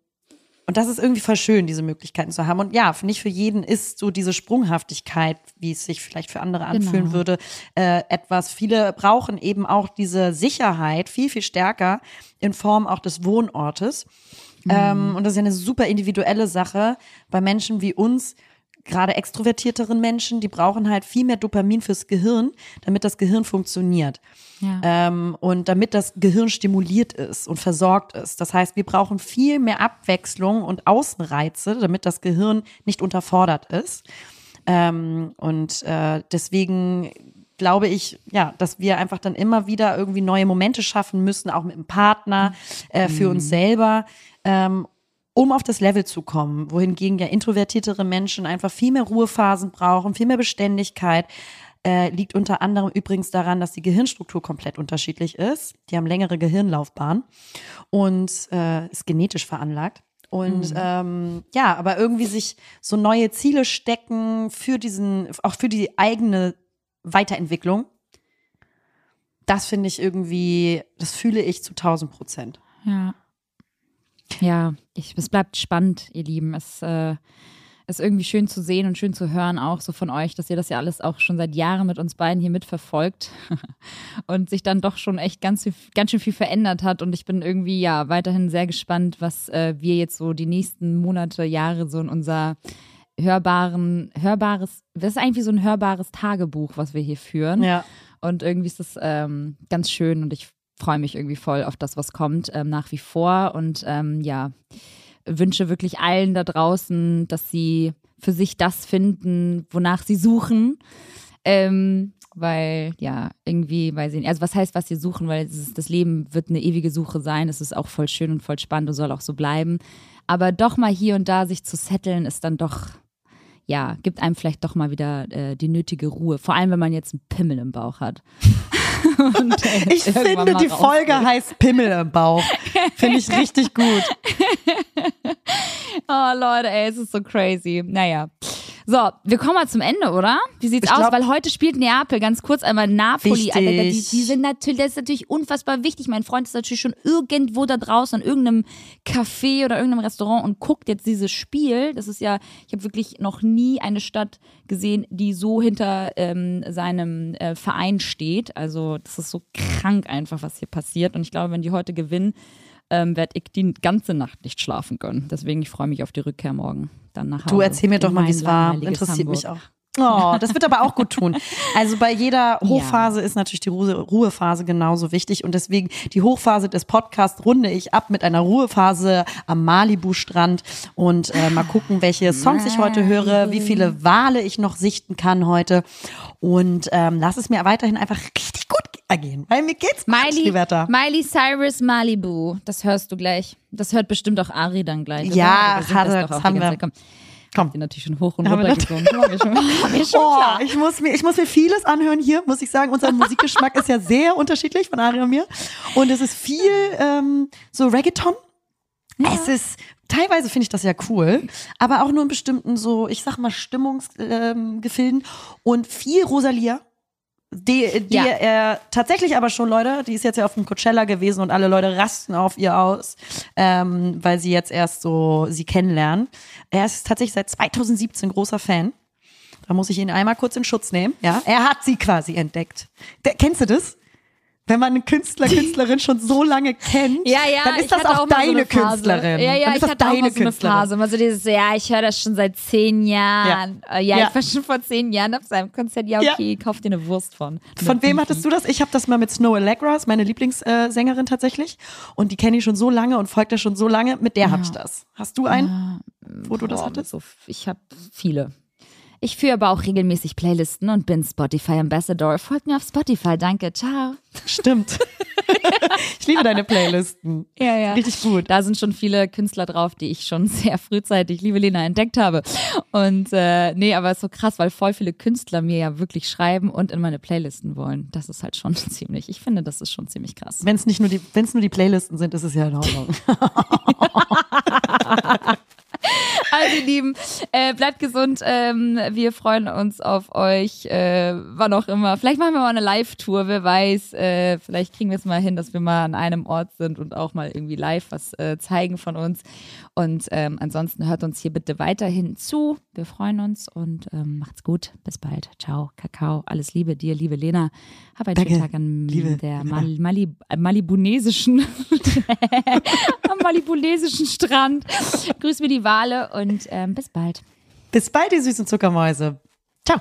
und das ist irgendwie voll schön, diese Möglichkeiten zu haben. Und ja, nicht für jeden ist so diese Sprunghaftigkeit, wie es sich vielleicht für andere anfühlen genau. würde, äh, etwas. Viele brauchen eben auch diese Sicherheit viel, viel stärker in Form auch des Wohnortes. Mhm. Ähm, und das ist ja eine super individuelle Sache bei Menschen wie uns, gerade extrovertierteren Menschen, die brauchen halt viel mehr Dopamin fürs Gehirn, damit das Gehirn funktioniert. Ja. Ähm, und damit das Gehirn stimuliert ist und versorgt ist. Das heißt, wir brauchen viel mehr Abwechslung und Außenreize, damit das Gehirn nicht unterfordert ist. Ähm, und äh, deswegen glaube ich, ja, dass wir einfach dann immer wieder irgendwie neue Momente schaffen müssen, auch mit dem Partner, äh, für mhm. uns selber. Ähm, um auf das Level zu kommen, wohingegen ja introvertiertere Menschen einfach viel mehr Ruhephasen brauchen, viel mehr Beständigkeit. Äh, liegt unter anderem übrigens daran, dass die Gehirnstruktur komplett unterschiedlich ist. Die haben längere Gehirnlaufbahn und äh, ist genetisch veranlagt. Und mhm. ähm, ja, aber irgendwie sich so neue Ziele stecken für diesen, auch für die eigene Weiterentwicklung. Das finde ich irgendwie, das fühle ich zu 1000 Prozent. Ja. Ja, ich, es bleibt spannend, ihr Lieben. Es äh, ist irgendwie schön zu sehen und schön zu hören, auch so von euch, dass ihr das ja alles auch schon seit Jahren mit uns beiden hier mitverfolgt [laughs] und sich dann doch schon echt ganz, ganz schön viel verändert hat. Und ich bin irgendwie ja weiterhin sehr gespannt, was äh, wir jetzt so die nächsten Monate, Jahre so in unser hörbaren, hörbares, das ist eigentlich so ein hörbares Tagebuch, was wir hier führen. Ja. Und irgendwie ist das ähm, ganz schön und ich freue mich irgendwie voll auf das, was kommt, ähm, nach wie vor. Und ähm, ja, wünsche wirklich allen da draußen, dass sie für sich das finden, wonach sie suchen. Ähm, weil, ja, irgendwie, weil sie, also was heißt, was sie suchen, weil ist, das Leben wird eine ewige Suche sein. Es ist auch voll schön und voll spannend und soll auch so bleiben. Aber doch mal hier und da sich zu setteln, ist dann doch, ja, gibt einem vielleicht doch mal wieder äh, die nötige Ruhe. Vor allem, wenn man jetzt einen Pimmel im Bauch hat. [laughs] ich finde, die Folge heißt Pimmel im Bauch. Finde ich richtig gut. [laughs] oh, Leute, ey, es ist so crazy. Naja. So, wir kommen mal zum Ende, oder? Wie sieht's ich aus? Weil heute spielt Neapel ganz kurz einmal Napoli. Alter, die, die, sind natürlich, das ist natürlich unfassbar wichtig. Mein Freund ist natürlich schon irgendwo da draußen in irgendeinem Café oder irgendeinem Restaurant und guckt jetzt dieses Spiel. Das ist ja, ich habe wirklich noch nie eine Stadt gesehen, die so hinter ähm, seinem äh, Verein steht. Also das ist so krank einfach, was hier passiert. Und ich glaube, wenn die heute gewinnen, ähm, werde ich die ganze Nacht nicht schlafen können. Deswegen, ich freue mich auf die Rückkehr morgen dann nach Hause. Du erzähl mir doch mal, wie es war. Interessiert Hamburg. mich auch. Oh, das wird aber auch gut tun. [laughs] Also bei jeder Hochphase ja. ist natürlich die Ruhephase genauso wichtig und deswegen die Hochphase des Podcasts runde ich ab mit einer Ruhephase am Malibu-Strand und äh, mal gucken, welche Songs ich heute höre, wie viele Wale ich noch sichten kann heute und ähm, lass es mir weiterhin einfach richtig gut ergehen, weil mir geht's gut, Miley, Miley Cyrus Malibu, das hörst du gleich. Das hört bestimmt auch Ari dann gleich. Ja, hat das, das haben wir. Komm. Die natürlich schon hoch und runter gesungen. [laughs] oh, ich, muss mir, ich muss mir vieles anhören hier, muss ich sagen. Unser Musikgeschmack ist ja sehr unterschiedlich von Ari und mir. Und es ist viel ähm, so Reggaeton. Ja. Es ist, teilweise finde ich das ja cool, aber auch nur in bestimmten so, ich sag mal, Stimmungsgefilden ähm, und viel Rosalia die, die ja. er tatsächlich aber schon, Leute, die ist jetzt ja auf dem Coachella gewesen und alle Leute rasten auf ihr aus, ähm, weil sie jetzt erst so sie kennenlernen. Er ist tatsächlich seit 2017 großer Fan. Da muss ich ihn einmal kurz in Schutz nehmen. Ja, er hat sie quasi entdeckt. Der, kennst du das? Wenn man einen Künstler, Künstlerin schon so lange kennt, ja, ja, dann ist das auch, auch deine so Künstlerin. Ja, ja, ich hatte auch mal so eine Phase. Also dieses, ja, ich höre das schon seit zehn Jahren. Ja, ja, ja. ich war schon vor zehn Jahren auf seinem Konzert. Ja, okay, ja. kauf dir eine Wurst von. Von wem hattest du das? Ich habe das mal mit Snow Allegra, meine Lieblingssängerin tatsächlich. Und die kenne ich schon so lange und folgt ja schon so lange. Mit der ja. habe ich das. Hast du einen, wo du das hattest? So, ich habe viele. Ich führe aber auch regelmäßig Playlisten und bin Spotify Ambassador. Folgt mir auf Spotify, danke, ciao. Stimmt. [laughs] ich liebe deine Playlisten. Ja, ja. Richtig gut. Da sind schon viele Künstler drauf, die ich schon [laughs] sehr frühzeitig, liebe Lena, entdeckt habe. Und äh, nee, aber es ist so krass, weil voll viele Künstler mir ja wirklich schreiben und in meine Playlisten wollen. Das ist halt schon [laughs] ziemlich, ich finde, das ist schon ziemlich krass. Wenn es nicht nur die, wenn es nur die Playlisten sind, ist es ja in Ordnung. Also, ihr Lieben, äh, bleibt gesund. Ähm, wir freuen uns auf euch, äh, wann auch immer. Vielleicht machen wir mal eine Live-Tour, wer weiß. Äh, vielleicht kriegen wir es mal hin, dass wir mal an einem Ort sind und auch mal irgendwie live was äh, zeigen von uns. Und ähm, ansonsten hört uns hier bitte weiterhin zu. Wir freuen uns und ähm, macht's gut. Bis bald. Ciao, Kakao. Alles Liebe dir, liebe Lena. Hab einen Danke, schönen Tag an liebe der. Mal Mali Malibunesischen [laughs] am malibunesischen Strand. Grüß mir die Wale und ähm, bis bald. Bis bald, die süßen Zuckermäuse. Ciao.